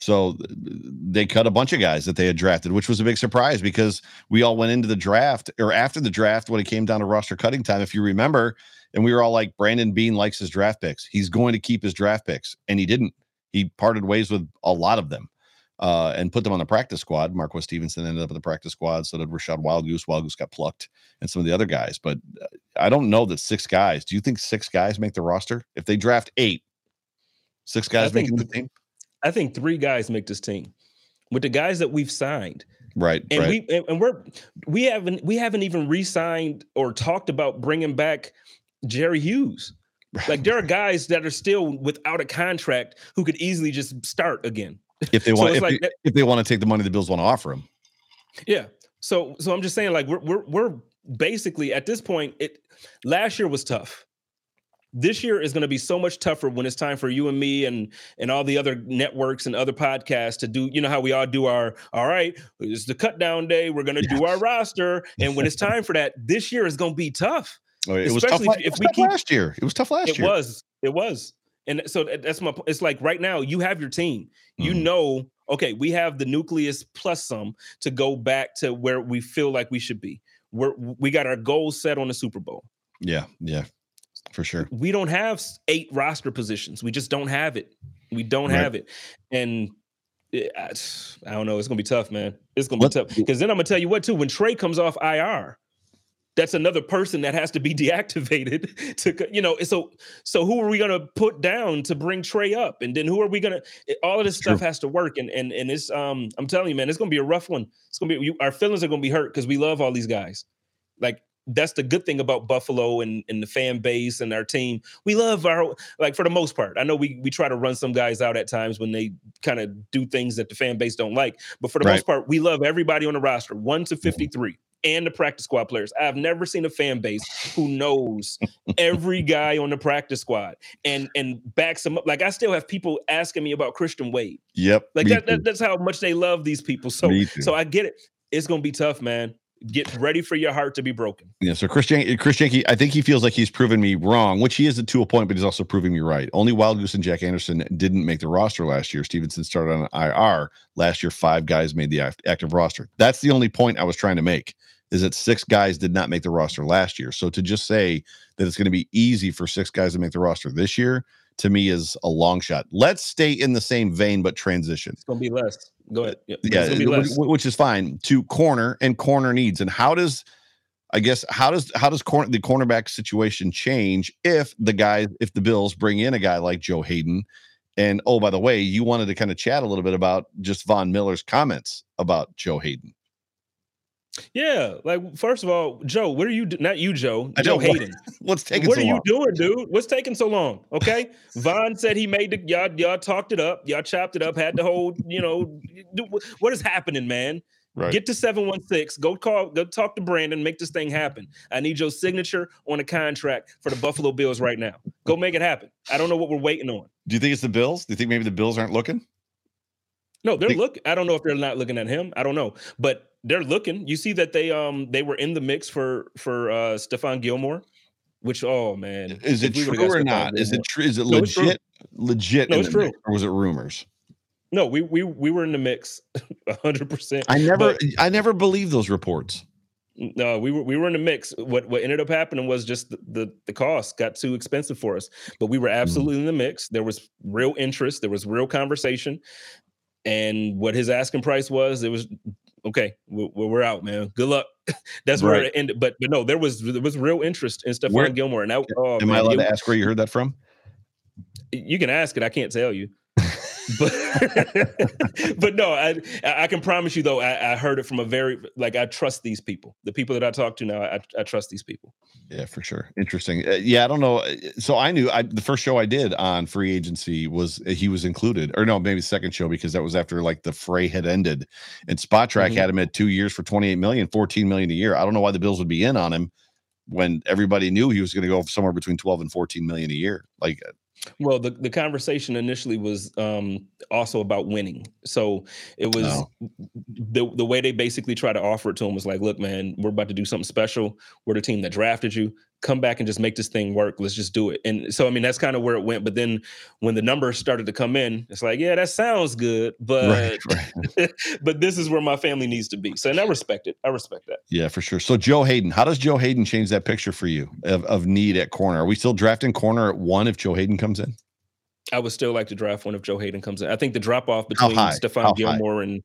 So uh, they cut a bunch of guys that they had drafted, which was a big surprise because we all went into the draft or after the draft when it came down to roster cutting time. If you remember, and we were all like, Brandon Beane likes his draft picks. He's going to keep his draft picks, and he didn't. He parted ways with a lot of them uh, and put them on the practice squad. Marquez Stevenson ended up in the practice squad. So did Rachad Wildgoose. Wild Goose got plucked, and some of the other guys. But uh, I don't know that six guys. Do you think six guys make the roster? If they draft eight, six guys think, making the team? I think three guys make this team with the guys that we've signed. Right, and right. we and we're we haven't we haven't even re-signed or talked about bringing back Jerry Hughes. [laughs] Like there are guys that are still without a contract who could easily just start again if they [laughs] want so if, like, they, if they want to take the money the Bills want to offer them. Yeah. So so I'm just saying like we're we're we're basically at this point it last year was tough. This year is going to be so much tougher when it's time for you and me and and all the other networks and other podcasts to do. You know how we all do our all right. It's the cut down day. We're going to do our roster, and when it's time for that, this year is going to be tough. Oh, it Especially was tough, if, if we keep last year. It was tough last it year. It was. It was. And so that's my it's like right now you have your team. You mm-hmm. know, okay, we have the nucleus plus some to go back to where we feel like we should be. We're we got our goals set on the Super Bowl. Yeah, yeah. for sure. We don't have eight roster positions. We just don't have it. We don't right. have it. And it, I, I, don't know. It's gonna be tough, man. It's gonna be what? tough. Because then I'm gonna tell you what too. When Trey comes off IR, that's another person that has to be [laughs] deactivated to you know so so who are we going to put down to bring Trey up and then who are we going to all of this stuff has to work and and and it's um I'm telling you man it's going to be a rough one it's going to be you, our feelings are going to be hurt cuz we love all these guys like that's the good thing about Buffalo and, and the fan base and our team. We love our like for the most part. I know we we try to run some guys out at times when they kind of do things that the fan base don't like, but for the right. most part, we love everybody on the roster, one to fifty three and the practice squad players. I've never seen a fan base who knows every [laughs] guy on the practice squad and and backs them up. Like I still have people asking me about Christian Wade. Yep. Like that, that, that's how much they love these people. So so I get it. It's gonna be tough, man. Get ready for your heart to be broken. Yeah. So Chris Christian, I think he feels like he's proven me wrong, which he is to a point, but he's also proving me right. Only Wildgoose and Jack Anderson didn't make the roster last year. Stevenson started on IR last year. Five guys made the active roster. That's the only point I was trying to make is that six guys did not make the roster last year. So to just say that it's going to be easy for six guys to make the roster this year, to me is a long shot. Let's stay in the same vein, but transition. It's going to be less. Go ahead. Yeah, yeah which, which, is fine. To corner and corner needs, and how does I guess how does how does corner the cornerback situation change if the guy if the Bills bring in a guy like Joe Haden And oh, by the way, you wanted to kind of chat a little bit about just Von Miller's comments about Joe Haden. Yeah, like first of all, Joe, what are you? Do- not you, Joe. I Joe Haden. [laughs] What's taking? What so are long? you doing, dude? What's taking so long? Okay, [laughs] Von said he made the y'all y'all talked it up, y'all chopped it up, had the whole you know, what is happening, man? Right. Get to 716. Go call, go talk to Brandon, make this thing happen. I need your signature on a contract for the Buffalo Bills right now. Go make it happen. I don't know what we're waiting on. Do you think it's the Bills? Do you think maybe the Bills aren't looking? No, they're looking. I don't know if they're not looking at him. I don't know, but they're looking. You see that they um they were in the mix for for uh Stephon Gilmore, which oh man, is it true or not? Gilmore. Is it true? Is it no, legit? Legit? No, it's true. Mix, or was it rumors? No, we we we were in the mix, [laughs] hundred percent. I never I never believed those reports. No, we were we were in the mix. What what ended up happening was just the, the, the cost got too expensive for us. But we were mm. absolutely mm. in the mix. There was real interest. There was real conversation and what his asking price was, it was okay. We're, we're out, man. Good luck. [laughs] That's right. where it ended. But but no, there was there was real interest in Stephon Gilmore. And that, oh, am man, I allowed to ask where you heard that from? You can ask it. I can't tell you but [laughs] but no, I I can promise you though, I, I, heard it from a very like I trust these people. The people that I talk to now, I, I trust these people. Yeah, for sure. Interesting. Uh, yeah, I don't know. Uh, so I knew I the first show I did on free agency was uh, he was included, or no, maybe second show because that was after like the fray had ended, and Spotrac mm-hmm. had him at two years for 28 million, 14 million a year. I don't know why the Bills would be in on him when everybody knew he was going to go somewhere between 12 and 14 million a year. Like well, the, the conversation initially was um, also about winning. So it was oh. the the way they basically try to offer it to him was like, look, man, we're about to do something special. We're the team that drafted you come back and just make this thing work. Let's just do it. And so, I mean, that's kind of where it went. But then when the numbers started to come in, it's like, yeah, that sounds good, but [laughs] right, right. [laughs] but this is where my family needs to be. So, and I respect it. I respect that. Yeah, for sure. So, Joe Haden, how does Joe Haden change that picture for you of, of need at corner? Are we still drafting corner at one if Joe Haden comes in? I would still like to draft one if Joe Haden comes in. I think the drop off between Stephon Gilmore and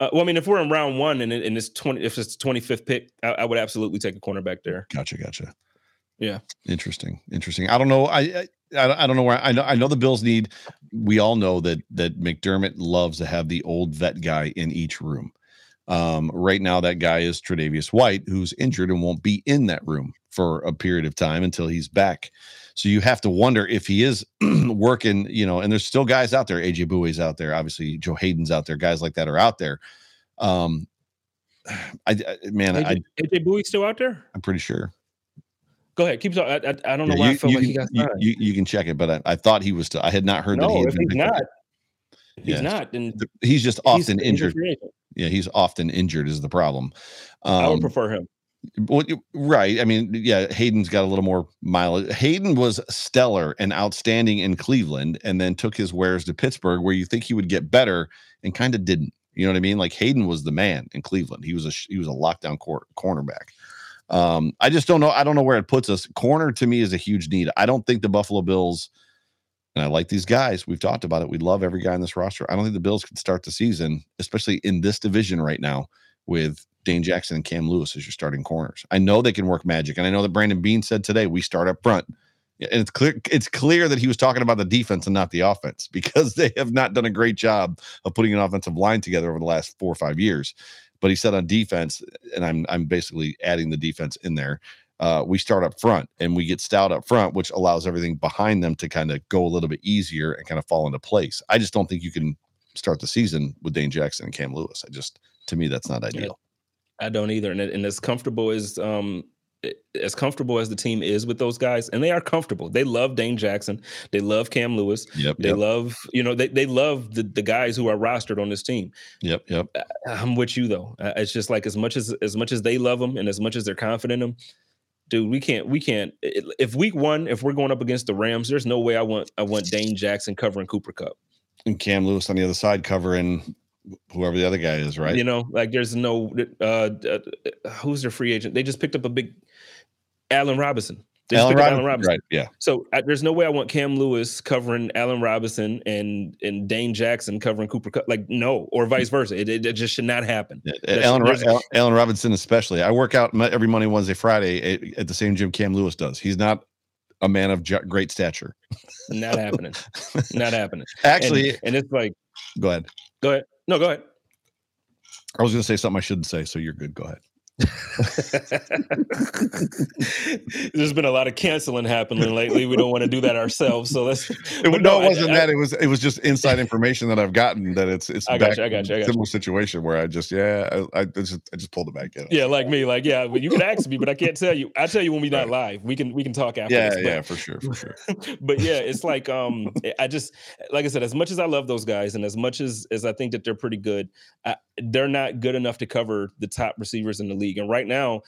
uh, well, I mean, if we're in round one and, and it's twenty, if it's twenty fifth pick, I, I, would absolutely take a cornerback there. Gotcha, gotcha. Yeah. Interesting. Interesting. I don't know. I, I I don't know where I know. I know the Bills need. We all know that that McDermott loves to have the old vet guy in each room. Um, right now, that guy is Tre'Davious White, who's injured and won't be in that room for a period of time until he's back. So you have to wonder if he is [clears throat] working. You know, and there's still guys out there. AJ Bouye's out there. Obviously, Joe Haden's out there. Guys like that are out there. Um, [sighs] I, I man, AJ, I, AJ Bouye's still out there. I'm pretty sure. Go ahead. Keep talking. I, I, I don't know yeah, why you, I felt like can, he got you, you, you, can check it, but I, I thought he was. Still, I had not heard no, that he. If he's not, he's not, then he's just often he's injured. Yeah, he's often injured is the problem. Um, I would um, prefer him. Well, right. I mean, yeah, Haden's got a little more mileage. Haden was stellar and outstanding in Cleveland, and then took his wares to Pittsburgh, where you think he would get better, and kind of didn't. You know what I mean? Like Haden was the man in Cleveland. He was a he was a lockdown cor- cornerback. Um, I just don't know. I don't know where it puts us. Corner to me is a huge need. I don't think the Buffalo Bills, and I like these guys. We've talked about it. We love every guy in this roster. I don't think the Bills can start the season, especially in this division right now, with Dane Jackson and Cam Lewis as your starting corners. I know they can work magic, and I know that Brandon Beane said today we start up front. And it's clear it's clear that he was talking about the defense and not the offense [laughs] because they have not done a great job of putting an offensive line together over the last four or five years. But he said on defense, and I'm I'm basically adding the defense in there. Uh, we start up front and we get stout up front, which allows everything behind them to kind of go a little bit easier and kind of fall into place. I just don't think you can start the season with Dane Jackson and Cam Lewis. I just to me that's not ideal. I don't either, and, and as comfortable as um as comfortable as the team is with those guys, and they are comfortable. They love Dane Jackson. They love Cam Lewis. Yep. They yep. love, you know, they, they love the, the guys who are rostered on this team. Yep. Yep. I'm with you though. It's just like as much as as much as they love them and as much as they're confident in them, dude, we can't we can't if week one, if we're going up against the Rams, there's no way I want I want Dane Jackson covering Cooper Kupp. And Cam Lewis on the other side covering whoever the other guy is, right? You know, like there's no uh, uh who's their free agent. They just picked up a big Allen Robinson. Allen, Rob- Allen, Robinson. Right. Yeah. So I, there's no way I want Cam Lewis covering Allen Robinson and and Dane Jackson covering Cooper. Like no, or vice versa. It, it, it just should not happen. Yeah. Allen, Allen Robinson especially. I work out every Monday, Wednesday, Friday at, at, the same gym Cam Lewis does. He's not a man of great stature. [laughs] Not happening. not happening. [laughs] Actually, and, and, it's like, go ahead. Go ahead. No, go ahead. I was going to say something I shouldn't say, so you're good. Go ahead. [laughs] There's been a lot of canceling happening lately. We don't want to do that ourselves. So let's. It, no, no, it wasn't I, that. I, it was. It was just inside information that I've gotten that it's it's I got you. I got you. I got similar you. situation where I just yeah I, I just I just pulled it back in. Yeah, like me. Like yeah, you can ask me, but I can't tell you. I tell you when we're not right. live. We can we can talk after. Yeah, this, yeah, for sure, for sure. [laughs] but yeah, it's like um I just like I said, as much as I love those guys, and as much as as I think that they're pretty good, they're not good enough to cover the top receivers in the league. And right now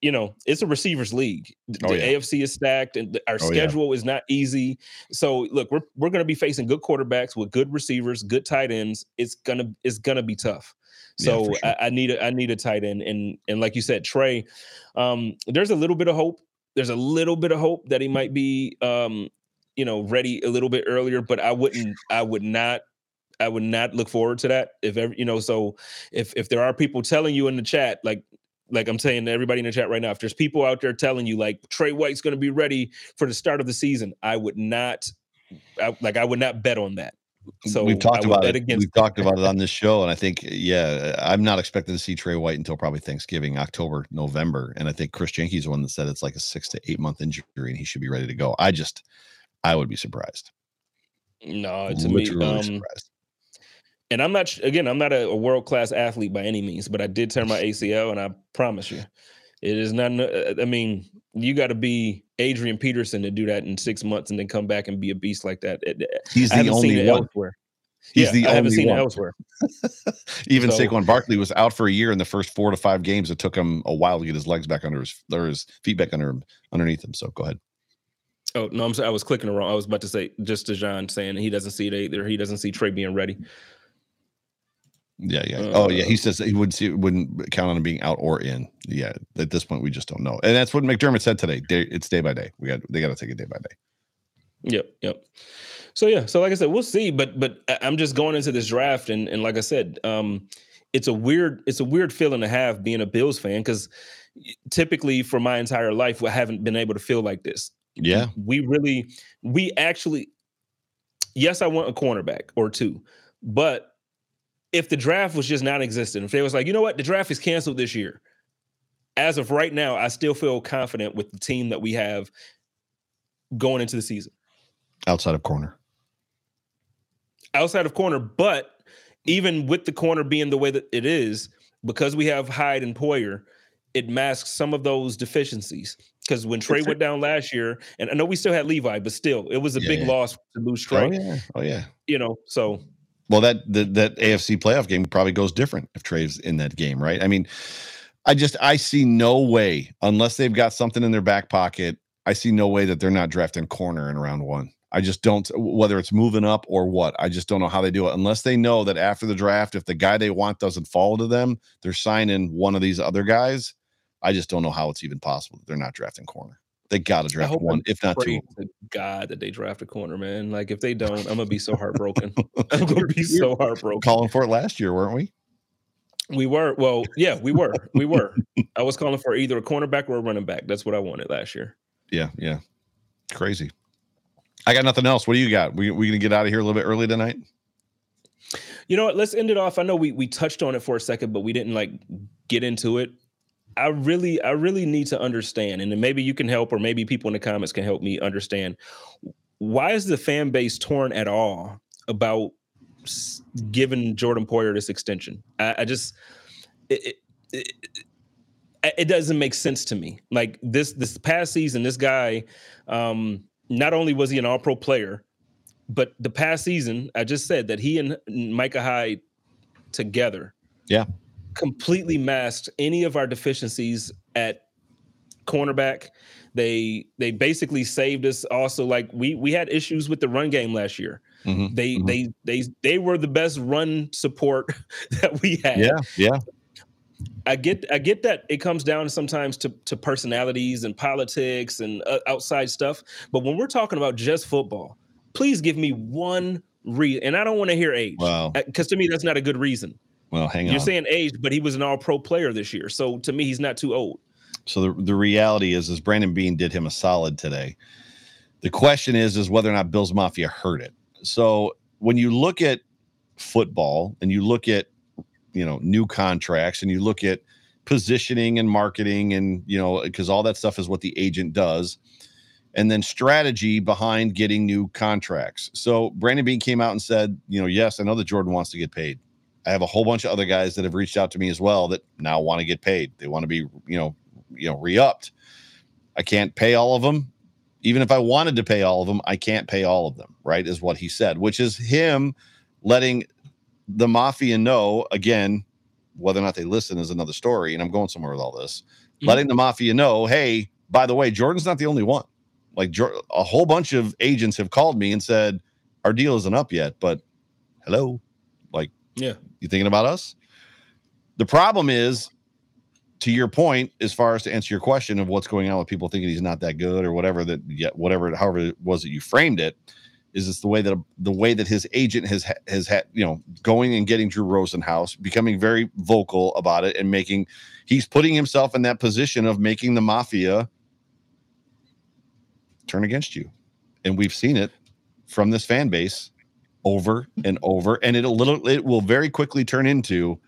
you know, it's a receivers league. The oh, yeah. AFC is stacked, and our oh, schedule yeah. is not easy. So, look, we're we're going to be facing good quarterbacks with good receivers, good tight ends. It's gonna it's gonna be tough. So, yeah, sure. I, I, need a I need a tight end, and and like you said, Trey, um, there's a little bit of hope. There's a little bit of hope that he might be, um, you know, ready a little bit earlier. But I wouldn't. I would not I would not look forward to that. If ever, you know, so if if there are people telling you in the chat, like like I'm saying to everybody in the chat right now, if there's people out there telling you like Trey White's going to be ready for the start of the season, I would not, I, like I would not bet on that. So we've talked about it. We've talked about it on this [laughs] show, and I think yeah, I'm not expecting to see Trey White until probably Thanksgiving, October, November, and I think Chris the one that said it's like a six to eight month injury and he should be ready to go. I just, I would be surprised. No, to Literally me, um, surprised and I'm not again, I'm not a, a world class athlete by any means, but I did tear my ACL, and I promise you, it is not. Uh, I mean, you got to be Adrian Peterson to do that in six months and then come back and be a beast like that. He's the only one. Elsewhere. He's yeah, the I haven't seen one. it elsewhere. [laughs] Even so, Saquon Barkley was out for a year in the first four to five games. It took him a while to get his legs back under his or his feet back under him underneath him. So go ahead. Oh no, I'm sorry. I was clicking the wrong. I was about to say just to John saying he doesn't see it either. He doesn't see Trey being ready. Yeah, yeah. Uh, oh, yeah. He says he wouldn't see, wouldn't count on him being out or in. Yeah. At this point, we just don't know, and that's what McDermott said today. Day, it's day by day. We got they got to take it day by day. Yep. Yep. So yeah. So like I said, we'll see. But but I'm just going into this draft, and and like I said, um, it's a weird it's a weird feeling to have being a Bills fan because typically for my entire life I haven't been able to feel like this. Yeah. We really we actually yes, I want a cornerback or two, but if the draft was just non-existent, if they was like, you know what, the draft is canceled this year. As of right now, I still feel confident with the team that we have going into the season. Outside of corner. Outside of corner, but even with the corner being the way that it is, because we have Hyde and Poyer, it masks some of those deficiencies. Because when Trey went down last year, and I know we still had Levi, but still, it was a yeah, big yeah. loss to lose oh, Trey. Oh yeah, oh yeah. You know, so well, that that that AFC playoff game probably goes different if Trey's in that game, right? I mean, I just I see no way unless they've got something in their back pocket. I see no way that they're not drafting corner in round one. I just don't whether it's moving up or what. I just don't know how they do it unless they know that after the draft, if the guy they want doesn't fall to them, they're signing one of these other guys. I just don't know how it's even possible that they're not drafting corner. They got to draft one, if not two. God that they draft a corner, man. Like if they don't, I'm gonna be so heartbroken. [laughs] [laughs] I'm gonna be so heartbroken. Calling for it last year, weren't we? We were. Well, yeah, we were. We were. I was calling for either a cornerback or a running back. That's what I wanted last year. Yeah, yeah. Crazy. I got nothing else. What do you got? We we gonna get out of here a little bit early tonight? You know what? Let's end it off. I know we we touched on it for a second, but we didn't like get into it. I really, I really need to understand, and maybe you can help, or maybe people in the comments can help me understand. Why is the fan base torn at all about giving Jordan Poyer this extension? I, I just, it, it, it, it, doesn't make sense to me. Like this, this past season, this guy, um, not only was he an All Pro player, but the past season, I just said that he and Micah Hyde together, yeah, completely masked any of our deficiencies at cornerback. They they basically saved us. Also, like we we had issues with the run game last year. Mm-hmm, they mm-hmm. they they they were the best run support [laughs] that we had. Yeah, yeah. I get I get that it comes down sometimes to to personalities and politics and uh, outside stuff. But when we're talking about just football, please give me one reason. And I don't want to hear age. Because uh, to me, that's not a good reason. Well, hang on. You're saying age, but he was an all pro player this year. So to me, he's not too old. So the, the reality is, is Brandon Beane did him a solid today. The question is, is whether or not Bills Mafia heard it. So when you look at football and you look at, you know, new contracts and you look at positioning and marketing and, you know, because all that stuff is what the agent does and then strategy behind getting new contracts. So Brandon Beane came out and said, you know, yes, I know that Jordan wants to get paid. I have a whole bunch of other guys that have reached out to me as well that now want to get paid. They want to be, you know, you know, re-upped. I can't pay all of them. Even if I wanted to pay all of them, I can't pay all of them, right? Is what he said, which is him letting the mafia know again, whether or not they listen is another story. And I'm going somewhere with all this. Mm-hmm. Letting the mafia know, hey, by the way, Jordan's not the only one. Like a whole bunch of agents have called me and said, our deal isn't up yet, but hello, yeah. You thinking about us? The problem is, to your point, as far as to answer your question of what's going on with people thinking he's not that good or whatever that yet whatever however it was that you framed it, is it's the way that the way that his agent has has had you know going and getting Drew Rosenhaus, becoming very vocal about it and making he's putting himself in that position of making the mafia turn against you, and we've seen it from this fan base over and over, and it a little it will very quickly turn into.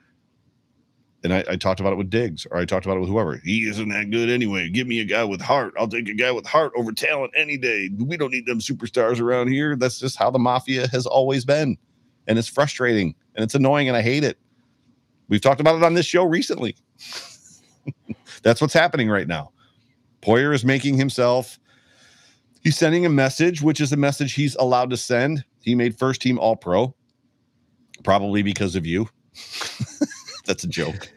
And I, I, talked about it with Diggs, or I talked about it with whoever. He isn't that good anyway. Give me a guy with heart. I'll take a guy with heart over talent any day. We don't need them superstars around here. That's just how the mafia has always been, and it's frustrating and it's annoying, and I hate it. We've talked about it on this show recently. [laughs] That's what's happening right now. Poyer is making himself. He's sending a message, which is a message he's allowed to send he made first team All Pro, probably because of you. [laughs] That's a joke.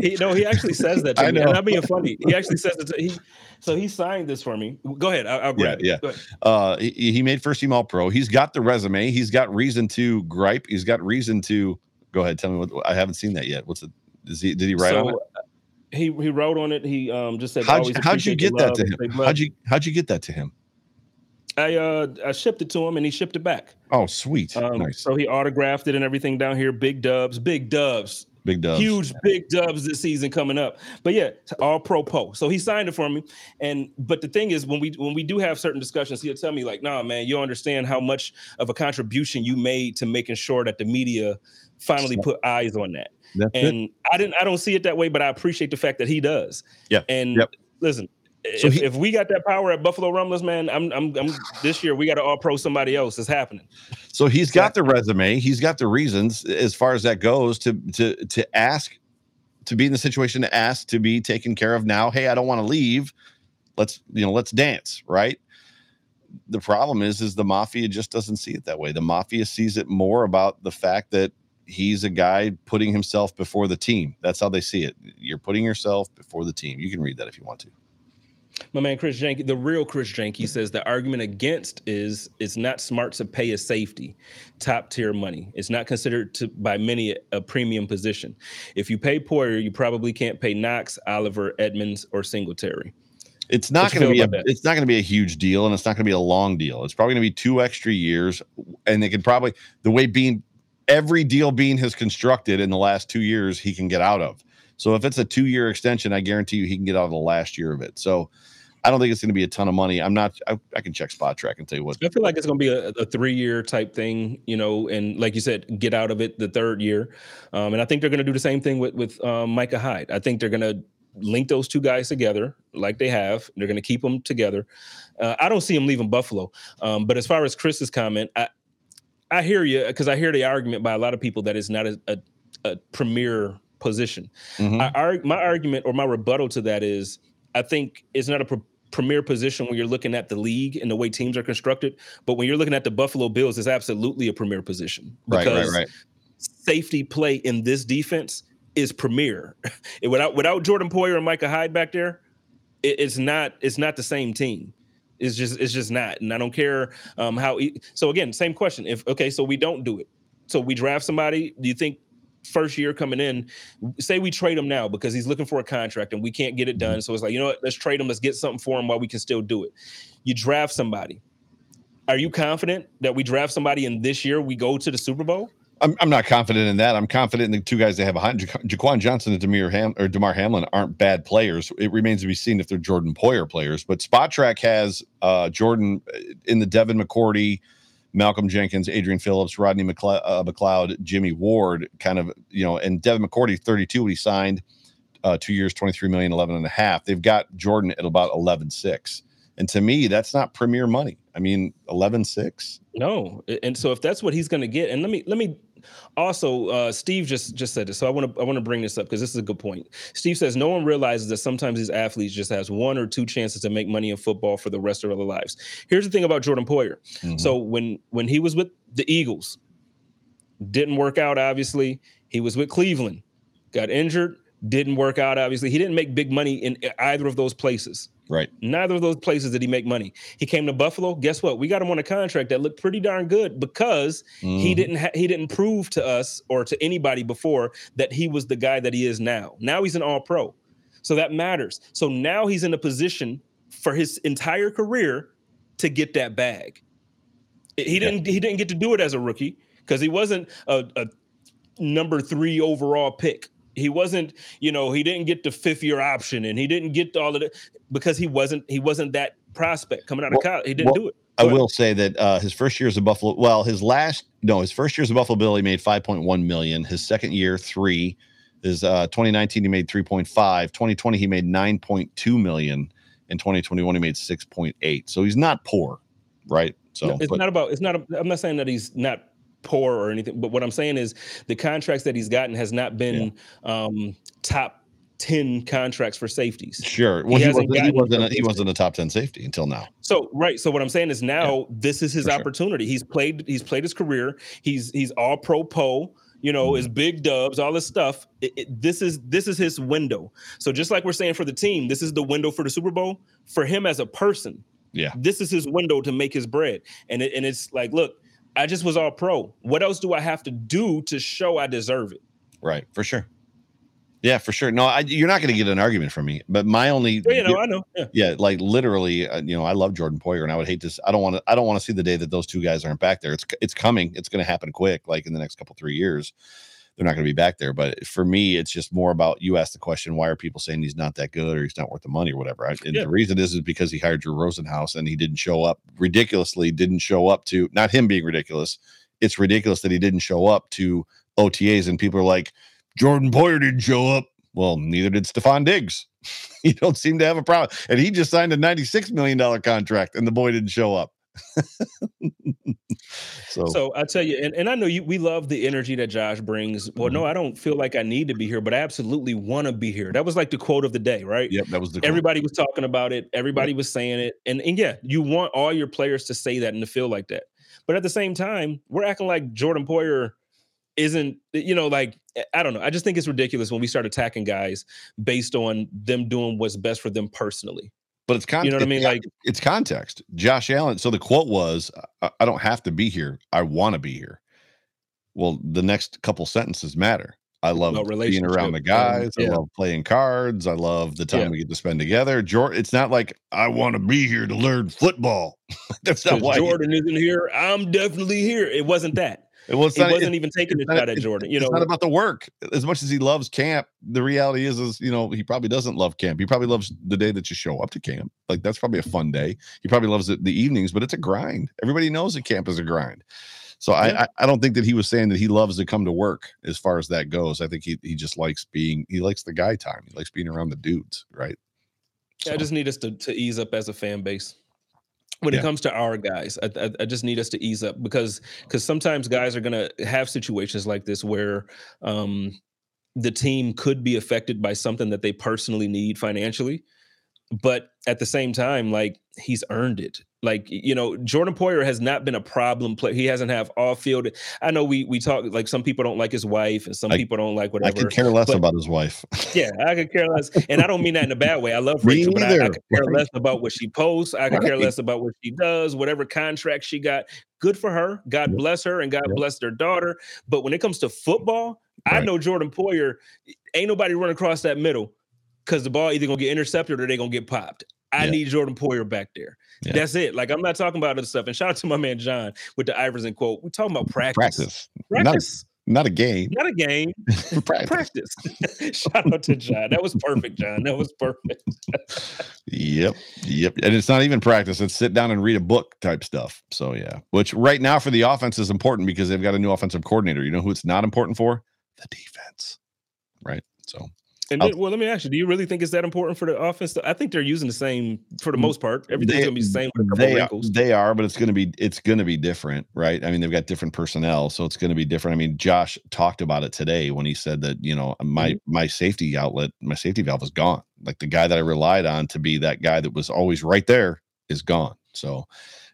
he no, he actually says that. To [laughs] I me. know. And I'm being funny. He actually says that. he so he signed this for me. Go ahead. I'll, I'll yeah, yeah. Uh, he, he, made first team All Pro. He's got the resume. He's got reason to gripe. He's got reason to go ahead. Tell me what I haven't seen that yet. What's it? Is he? Did he write so, on it? He he wrote on it. He um just said. How'd you, how'd you get that to him? How'd you how'd you get that to him? I uh I shipped it to him and he shipped it back. Oh, sweet. Um, nice. So he autographed it and everything down here. Big dubs, big dubs. Big dubs. Huge big dubs this season coming up. But yeah, all pro po. So he signed it for me. And but the thing is when we when we do have certain discussions, he'll tell me like, nah, man, you understand how much of a contribution you made to making sure that the media finally put eyes on that. That's and it. I didn't I don't see it that way, but I appreciate the fact that he does. Yeah. And yep. listen, so if, he, if, we got that power at Buffalo Rumblers, man, I'm, I'm, I'm this year we got to all pro somebody else. It's happening. So he's got the resume, he's got the reasons as far as that goes to to to ask to be in the situation to ask to be taken care of now. Hey, I don't want to leave. Let's you know, let's dance, right? The problem is, is the mafia just doesn't see it that way. The mafia sees it more about the fact that he's a guy putting himself before the team. That's how they see it. You're putting yourself before the team. You can read that if you want to. My man Chris Janke, the real Chris Janke says the argument against is it's not smart to pay a safety top tier money. It's not considered to by many a premium position. If you pay Poyer, you probably can't pay Knox, Oliver, Edmonds, or Singletary. It's not going to be a that? it's not going to be a huge deal, and it's not going to be a long deal. It's probably going to be two extra years, and they can probably the way Beane every deal Beane has constructed in the last two years he can get out of. So if it's a two year extension, I guarantee you he can get out of the last year of it. So I don't think it's going to be a ton of money. I'm not. I, I can check Spotrac and tell you what. I feel like it's going to be a, a three year type thing, you know, and like you said, get out of it the third year. Um, and I think they're going to do the same thing with with um, Micah Hyde. I think they're going to link those two guys together like they have. They're going to keep them together. Uh, I don't see him leaving Buffalo. Um, but as far as Chris's comment, I I hear you because I hear the argument by a lot of people that it's not a, a, a premier position. Mm-hmm. I, my argument or my rebuttal to that is I think it's not a pre- premier position when you're looking at the league and the way teams are constructed. But when you're looking at the Buffalo Bills, it's absolutely a premier position. Right, right, right. Safety play in this defense is premier. [laughs] without without Jordan Poyer and Micah Hyde back there, it, it's not it's not the same team. It's just it's just not. And I don't care um, how. E- so again, same question. If okay, so we don't do it. So we draft somebody. Do you think first year coming in, say we trade him now because he's looking for a contract and we can't get it done. So it's like, you know what, let's trade him, let's get something for him while we can still do it. You draft somebody. Are you confident that we draft somebody and this year we go to the Super Bowl? I'm, I'm not confident in that. I'm confident in the two guys they have behind Ja- Jaquan Johnson and Demir Ham or Damar Hamlin aren't bad players. It remains to be seen if they're Jordan Poyer players. But Spotrac has uh, Jordan uh, in the Devin McCourty, Malcolm Jenkins, Adrian Phillips, Rodney McLeod, uh, McLeod, Jimmy Ward, kind of, you know, and Devin McCourty, 32, he signed uh, two years, 23 million, 11 and a half. They've got Jordan at about 11, 6. And to me, that's not premier money. I mean, 11, 6. No. And so if that's what he's going to get, and let me, let me, also, uh, Steve just just said this, so I want to I want to bring this up because this is a good point. Steve says no one realizes that sometimes these athletes just has one or two chances to make money in football for the rest of their lives. Here's the thing about Jordan Poyer. Mm-hmm. So when when he was with the Eagles, didn't work out. Obviously, he was with Cleveland, got injured, didn't work out. Obviously, he didn't make big money in either of those places. Right. Neither of those places did he make money. He came to Buffalo. Guess what? We got him on a contract that looked pretty darn good because mm-hmm. he didn't ha- he didn't prove to us or to anybody before that he was the guy that he is now. Now he's an All Pro, so that matters. So now he's in a position for his entire career to get that bag. He didn't he didn't get to do it as a rookie because he wasn't a, a number three overall pick he wasn't you know he didn't get the fifth year option and he didn't get all of it because he wasn't he wasn't that prospect coming out of college he didn't well, do it Go I ahead. will say that uh, his first year as a Buffalo, well, his last no, his first year as a Buffalo Bill, he made 5.1 million. His second year, three. His uh, 2019, he made 3.5. 2020, he made 9.2 million. In 2021, he made 6.8. So he's not poor, right? So no, it's but, not about. It's not. A, I'm not saying that he's not poor or anything. But what I'm saying is the contracts that he's gotten has not been yeah. um, top 10 contracts for safeties. Sure. Well, he, he, wasn't, he, wasn't a, he, wasn't, a, top 10 safety until now. So, right. So what I'm saying is now yeah. this is his for opportunity. Sure. He's played, he's played his career. He's, he's all pro po, you know, mm-hmm. his big dubs, all this stuff. It, it, this is, this is his window. So just like we're saying for the team, this is the window for the Super Bowl for him as a person. Yeah. This is his window to make his bread. And it, and it's like, look, I just was all pro. What else do I have to do to show I deserve it? Right, for sure. Yeah, for sure. No, I, you're not going to get an argument from me. But my only, yeah, you know, I know. Yeah. yeah, like literally, uh, you know, I love Jordan Poyer, and I would hate to. I don't want to. I don't want to see the day that those two guys aren't back there. It's it's coming. It's going to happen quick, like in the next couple three years they're not going to be back there. But for me, it's just more about you ask the question, why are people saying he's not that good or he's not worth the money or whatever? and yeah. the reason is is because he hired Drew Rosenhaus and he didn't show up ridiculously, didn't show up to not him being ridiculous. It's ridiculous that he didn't show up to OTAs and people are like, Jordan Poyer didn't show up. Well, neither did Stefon Diggs. [laughs] you don't seem to have a problem. And he just signed a $96 million contract and the boy didn't show up. [laughs] so, so I tell you, and, and I know you we love the energy that Josh brings. Well, mm-hmm. no, I don't feel like I need to be here, but I absolutely want to be here. That was like the quote of the day, right? Yep, that was the quote. everybody was talking about it, everybody yep. was saying it. And and yeah, you want all your players to say that and to feel like that. But at the same time, we're acting like Jordan Poyer isn't you know like i don't know i just think it's ridiculous when we start attacking guys based on them doing what's best for them personally But it's context. You know what I mean? Like it's context. Josh Allen. So the quote was, I, don't have to be here. I want to be here. Well, the next couple sentences matter. I love being around the guys. yeah. I love playing cards. I love the time yeah. we get to spend together. Jordan, it's not like I want to be here to learn football. [laughs] That's not why Jordan isn't here. I'm definitely here. It wasn't that. It, was not, wasn't it, even taking a shot at Jordan. You know, it's not about the work. As much as he loves camp, the reality is, is you know, he probably doesn't love camp. He probably loves the day that you show up to camp. Like that's probably a fun day. He probably loves it the evenings, but it's a grind. Everybody knows that camp is a grind. So yeah. I, I don't think that he was saying that he loves to come to work as far as that goes. I think he he just likes being he likes the guy time. He likes being around the dudes, right? So. I just need us to, to ease up as a fan base when yeah. it comes to our guys I, I, I, just need us to ease up because because sometimes guys are going to have situations like this where um, the team could be affected by something that they personally need financially but at the same time like he's earned it like you know, Jordan Poyer has not been a problem player. He hasn't have off field. I know we we talk like some people don't like his wife and some I, people don't like whatever. I could care less but, about his wife. [laughs] yeah, I could care less, and I don't mean that in a bad way. I love Rachel, but I, I, could care less about what she posts. I could right. care less about what she does, whatever contract she got. Good for her. God yep. bless her, and God yep. bless their daughter. But when it comes to football, right. I know Jordan Poyer. Ain't nobody run across that middle because the ball either gonna get intercepted or they gonna get popped. I yeah. need Jordan Poyer back there. Yeah. That's it. Like I'm not talking about other stuff. And shout out to my man John with the Iverson quote. We're talking about practice. Practice. Practice. Not, not a game. Not a game. [laughs] practice. practice. [laughs] shout out to John. That was perfect, John. That was perfect. yep. Yep. And it's not even practice. It's sit down and read a book type stuff. So yeah. Which right now for the offense is important because they've got a new offensive coordinator. You know who it's not important for? The defense. Right. So and then, well, let me ask you: Do you really think it's that important for the offense? I think they're using the same for the most part. Everything's they, gonna be the same with a they. Are, they are, but it's gonna be it's gonna be different, right? I mean, they've got different personnel, so it's gonna be different. I mean, Josh talked about it today when he said that you know my mm-hmm. my safety outlet, my safety valve is gone. Like the guy that I relied on to be that guy that was always right there is gone. So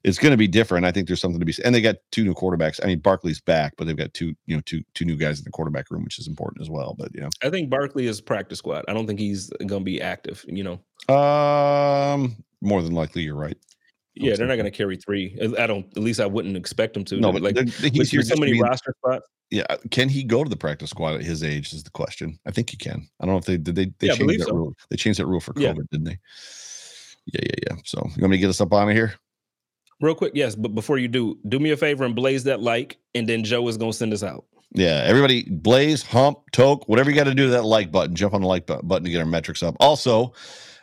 it's going to be different. I think there's something to be, and they got two new quarterbacks. I mean, Barkley's back, but they've got two, you know, two two new guys in the quarterback room, which is important as well. But yeah, I think Barkley is practice squad. I don't think he's going to be active. You know, um, more than likely, you're right. Yeah, they're not going to carry three. I don't. At least I wouldn't expect them to. No, but like he's here so many being, roster spots. Yeah, can he go to the practice squad at his age? Is the question. I think he can. I don't know if they did. They they yeah, changed that so. rule. They changed that rule for COVID, yeah. didn't they? Yeah, yeah, yeah. So you want me to get us up on it here? Real quick, yes, but before you do, do me a favor and blaze that like, and then Joe is gonna send us out. Yeah, everybody, blaze, hump, toke, whatever you got to do to that like button. Jump on the like button to get our metrics up. Also,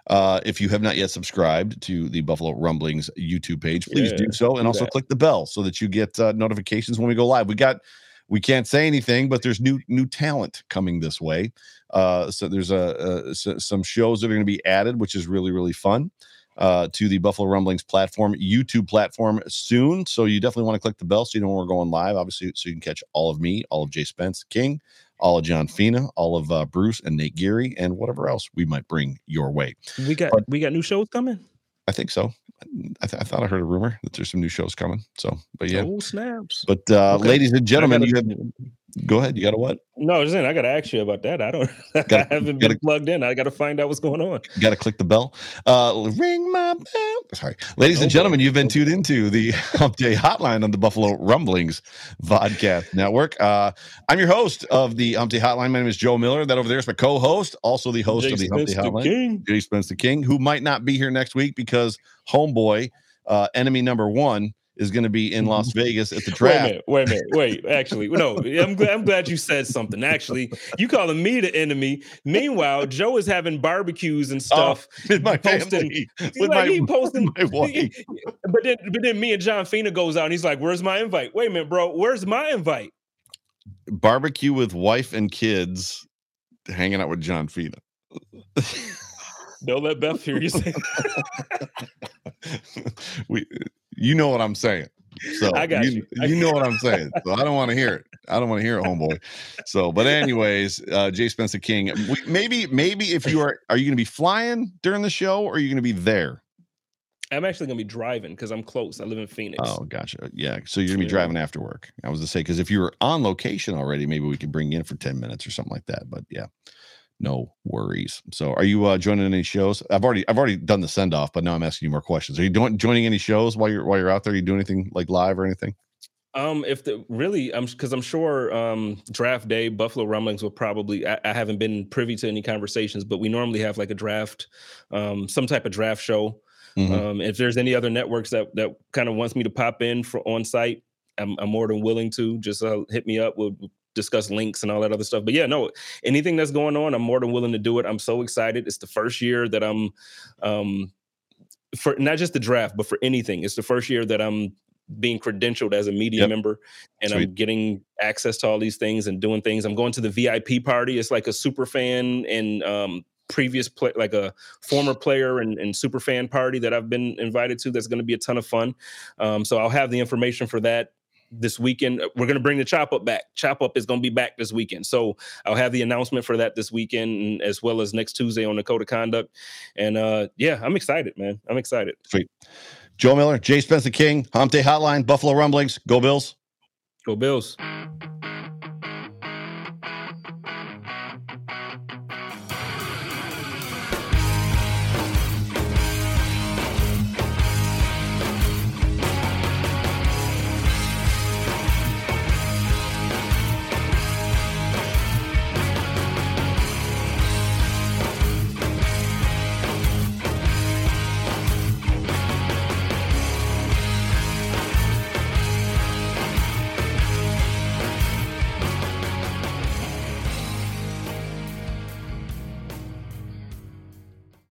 uh, if you have not yet subscribed to the Buffalo Rumblings YouTube page, please yeah, do so, and also that. click the bell so that you get uh, notifications when we go live. We got, we can't say anything, but there's new new talent coming this way. Uh, so there's a, a so, some shows that are going to be added, which is really really fun uh, to the Buffalo Rumblings platform, YouTube platform soon. So you definitely want to click the bell so you know when we're going live, obviously, so you can catch all of me, all of Jay Spence King, all of John Fina, all of uh, Bruce and Nate Geary, and whatever else we might bring your way. We got but, we got new shows coming. I think so. I, th- I, thought I heard a rumor that there's some new shows coming. So, but yeah, oh snaps! But uh, okay. ladies and gentlemen, you have Go ahead. You got a what? No, just saying, I got to ask you about that. I don't. [laughs] Gotta, I haven't gotta, been plugged in. I got to find out what's going on. Got to click the bell. Uh, ring my bell. Sorry, ladies oh, and gentlemen, you've been tuned into the [laughs] Hump Day Hotline on the Buffalo Rumblings Vodcast Network. Uh, I'm your host of the Hump Day Hotline. My name is Joe Miller. That over there is my co-host, also the host Jay of the Hump Day Hotline, King. Jay Spence the King, who might not be here next week because homeboy, uh, enemy number one is going to be in Las mm-hmm. Vegas at the draft. Wait a minute, wait a minute, wait. Actually, no, I'm glad, I'm glad you said something. Actually, you calling me the enemy. Meanwhile, Joe is having barbecues and oh, stuff. Oh, [laughs] with my posting, family, [laughs] with like, my, he [laughs] posting, my wife. But then, but then me and John Fina goes out and he's like, "Where's my invite? Wait a minute, bro. Where's my invite? Barbecue with wife and kids, hanging out with John Fina. Don't let Beth hear you say. we you know what I'm saying. So I got you. You, you know what I'm saying. So I don't want to hear it. I don't want to hear it, homeboy. So, but anyways, uh, Jay Spencer King. Maybe, maybe if you are, are you going to be flying during the show, or are you going to be there? I'm actually going to be driving because I'm close. I live in Phoenix. Oh, gotcha. Yeah. So you're going to be driving after work. I was to say because if you were on location already, maybe we could bring you in for ten minutes or something like that. But yeah, no worries. So, are you uh, joining any shows? I've already I've already done the send off, but now I'm asking you more questions. Are you doing joining any shows while you're while you're out there? Are you doing anything like live or anything? Um, if the really, I'm because I'm sure um, draft day Buffalo Rumblings will probably. I, I, haven't been privy to any conversations, but we normally have like a draft, um, some type of draft show. Mm-hmm. Um, if there's any other networks that that kind of wants me to pop in for on site, I'm, I'm more than willing to. Just uh, hit me up. We'll discuss links and all that other stuff. But yeah, no, anything that's going on, I'm more than willing to do it. I'm so excited. It's the first year that I'm um, for not just the draft, but for anything. It's the first year that I'm being credentialed as a media yep. member and Sweet. I'm getting access to all these things and doing things. I'm going to the VIP party. It's like a super fan and um, previous play like a former player and, and super fan party that I've been invited to that's going to be a ton of fun. Um, so I'll have the information for that this weekend. We're going to bring the chop up back. Chop up is going to be back this weekend. So I'll have the announcement for that this weekend as well as next Tuesday on the code of conduct. And uh, yeah, I'm excited, man. I'm excited. Sweet. Joe Miller, Jay Spencer King, Hump Day Hotline, Buffalo Rumblings. Go Bills. Go Bills.